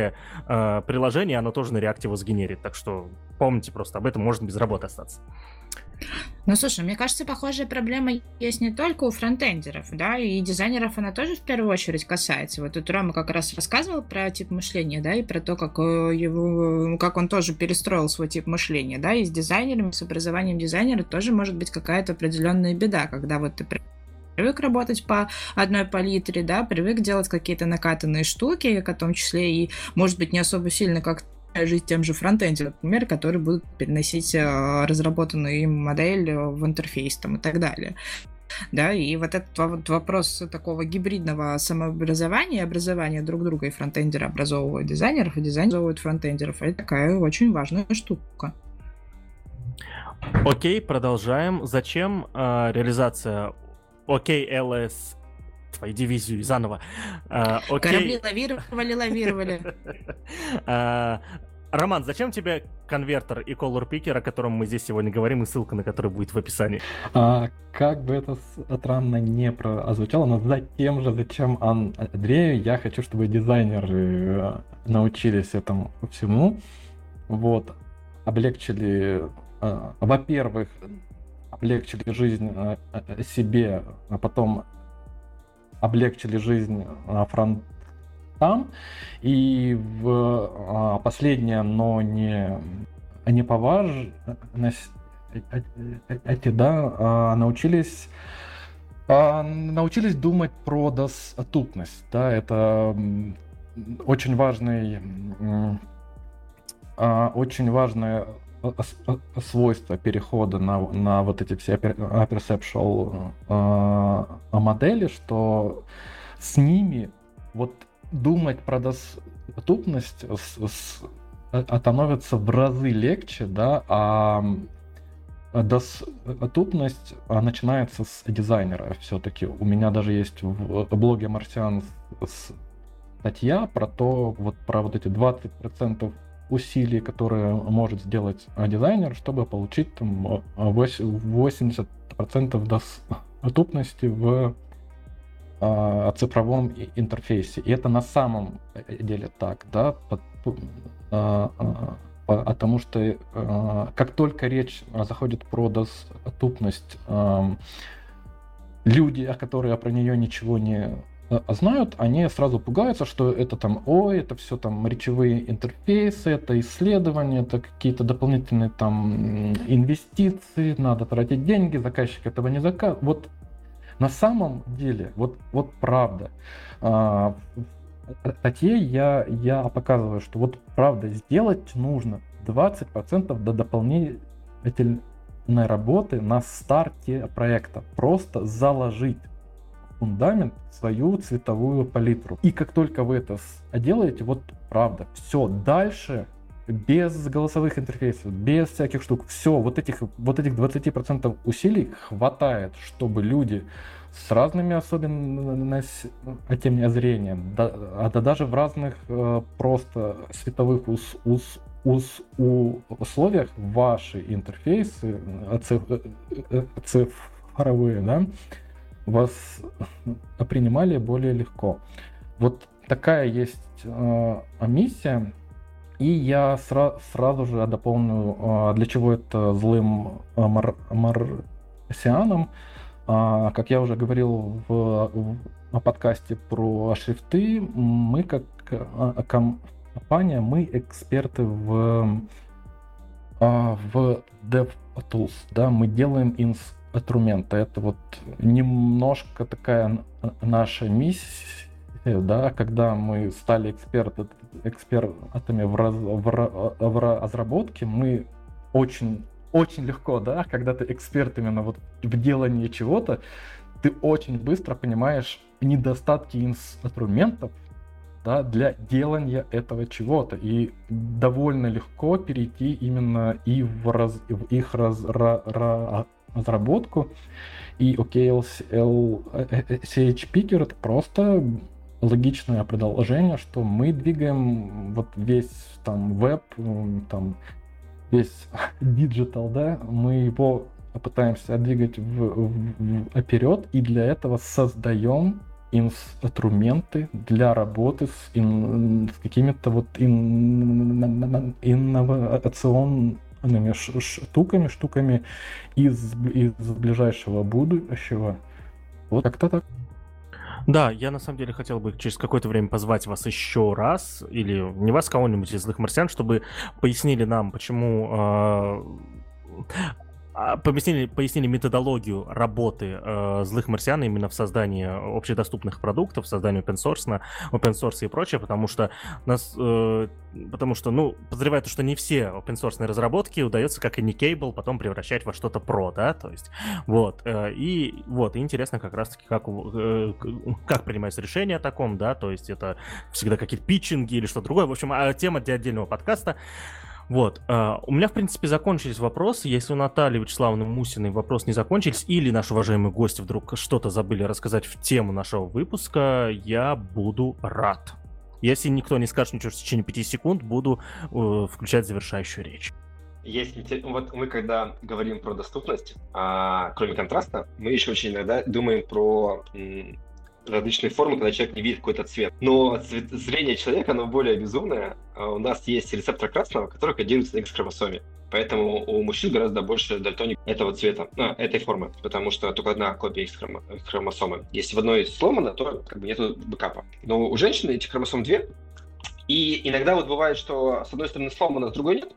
э, приложение, оно тоже на реакте его сгенерит. Так что помните просто об этом, можно без работы остаться. Ну, слушай, мне кажется, похожая проблема есть не только у фронтендеров, да, и дизайнеров она тоже в первую очередь касается. Вот тут Рома как раз рассказывал про тип мышления, да, и про то, как э, его, как он тоже перестроил свой тип мышления, да, и с дизайнерами, с образованием дизайнера тоже может быть какая-то определенная беда, когда вот ты привык работать по одной палитре, да, привык делать какие-то накатанные штуки, в том числе и, может быть, не особо сильно как жить тем же фронтенде, например, которые будут переносить э, разработанную им модель в интерфейс там, и так далее. Да, и вот этот вот вопрос такого гибридного самообразования, образования друг друга, и фронтендеры образовывают дизайнеров, и дизайнеры образовывают фронтендеров, это такая очень важная штука. Окей, продолжаем. Зачем э, реализация Окей, LS твою дивизию заново. А, окей. Корабли лавировали, лавировали. А, Роман, зачем тебе конвертер и color picker, о котором мы здесь сегодня говорим, и ссылка на который будет в описании? А, как бы это странно не прозвучало, но за тем же, зачем Андрею, я хочу, чтобы дизайнеры э, научились этому всему. Вот, облегчили, э, во-первых, облегчили жизнь э, себе, а потом облегчили жизнь фронтам. И в а, последнее, но не, не по важности, эти, да, а, научились а, научились думать про доступность. Да, это очень важный, очень важное свойство перехода на, на вот эти все perceptual модели, что с ними вот думать про доступность с, с, становится в разы легче, да, а доступность начинается с дизайнера все-таки. У меня даже есть в блоге Марсиан статья про то, вот про вот эти 20% усилий, которые может сделать дизайнер, чтобы получить там 80% доступности в а, цифровом интерфейсе. И это на самом деле так, да, а, а, потому что как только речь заходит про доступность, люди, которые про нее ничего не Э, знают, они сразу пугаются, что это там, ой, это все там речевые интерфейсы, это исследования, это какие-то дополнительные там инвестиции, надо тратить деньги, заказчик этого не заказывает. Вот на самом деле, вот, вот правда, а, статье я, я показываю, что вот правда сделать нужно 20% до дополнительной работы на старте проекта. Просто заложить фундамент, свою цветовую палитру. И как только вы это делаете, вот правда, все, дальше без голосовых интерфейсов, без всяких штук, все, вот этих, вот этих 20% усилий хватает, чтобы люди с разными особенностями зрения, да, а да даже в разных э, просто световых ус, ус, ус, у условиях ваши интерфейсы э, циф, э, цифровые, да, вас принимали более легко. Вот такая есть э, миссия. И я сра- сразу же дополню, э, для чего это злым э, мар- марсианам. Э, как я уже говорил в, в подкасте про шрифты, мы как компания, мы эксперты в, в DevTools. Да, мы делаем инс инструмента. Это вот немножко такая наша миссия, да, когда мы стали эксперт, экспертами в, раз, в, в разработке, мы очень очень легко, да, когда ты эксперт именно вот в делании чего-то, ты очень быстро понимаешь недостатки инструментов, да, для делания этого чего-то. И довольно легко перейти именно и в, раз, в их раз, ра, ра, разработку. И OKLCH э, э, Picker это просто логичное продолжение, что мы двигаем вот весь там веб, там весь диджитал, да, мы его пытаемся двигать в, в, вперед, и для этого создаем инструменты для работы с, ин, с какими-то вот ин, инновационными штуками, штуками из, из ближайшего будущего. Вот как-то так. Да, я на самом деле хотел бы через какое-то время позвать вас еще раз, или не вас, кого-нибудь из злых марсиан, чтобы пояснили нам, почему а, пояснили, пояснили методологию работы э, злых марсиан именно в создании общедоступных продуктов, в создании open source, open source и прочее, потому что нас, э, потому что, ну, подозреваю, что не все open source разработки удается, как и Cable, потом превращать во что-то про, да, то есть, вот, э, и вот, и интересно как раз-таки, как, э, как принимается решение о таком, да, то есть это всегда какие-то питчинги или что-то другое, в общем, а, тема для отдельного подкаста. Вот. Uh, у меня, в принципе, закончились вопросы. Если у Натальи Вячеславовны Мусиной вопрос не закончились, или наши уважаемые гости вдруг что-то забыли рассказать в тему нашего выпуска, я буду рад. Если никто не скажет ничего в течение 5 секунд, буду uh, включать завершающую речь. Есть вот мы когда говорим про доступность, а, кроме контраста, мы еще очень иногда думаем про различные формы, когда человек не видит какой-то цвет. Но цвет, зрение человека, оно более безумное. А у нас есть рецептор красного, который кодируется на X-хромосоме. Поэтому у мужчин гораздо больше дальтоник этого цвета, а, этой формы, потому что только одна копия X-хромосомы. Если в одной сломано, то как бы нету бэкапа. Но у женщины этих хромосом две, и иногда вот бывает, что с одной стороны сломано, с другой нет.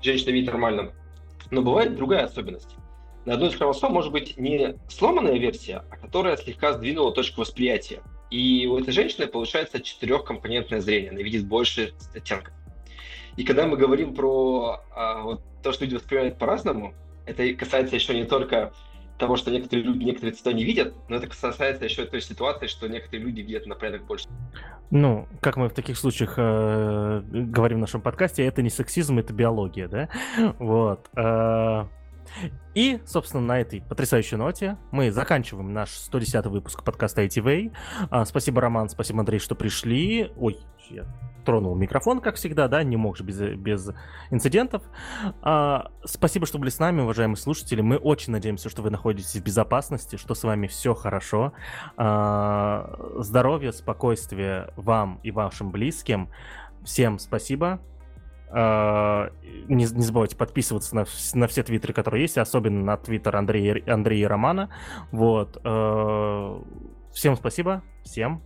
Женщина видит нормально. Но бывает другая особенность на одной из хромосом может быть не сломанная версия, а которая слегка сдвинула точку восприятия. И у этой женщины получается четырехкомпонентное зрение, она видит больше оттенков. И когда мы говорим про а, вот, то, что люди воспринимают по-разному, это касается еще не только того, что некоторые люди некоторые цвета не видят, но это касается еще той ситуации, что некоторые люди видят на порядок больше. Ну, как мы в таких случаях э, говорим в нашем подкасте, это не сексизм, это биология, да? Вот. Э, и, собственно, на этой потрясающей ноте мы заканчиваем наш 110 выпуск подкаста ITV. А, спасибо, Роман, спасибо, Андрей, что пришли. Ой, я тронул микрофон, как всегда, да, не мог же без, без инцидентов. А, спасибо, что были с нами, уважаемые слушатели. Мы очень надеемся, что вы находитесь в безопасности, что с вами все хорошо. А, здоровья, спокойствия вам и вашим близким. Всем спасибо. Uh, не, не забывайте подписываться на, на все твиттеры, которые есть, особенно на твиттер Андрея, Андрея Романа. Вот. Uh, всем спасибо, всем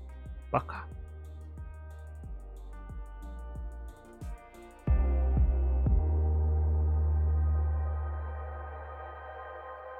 пока.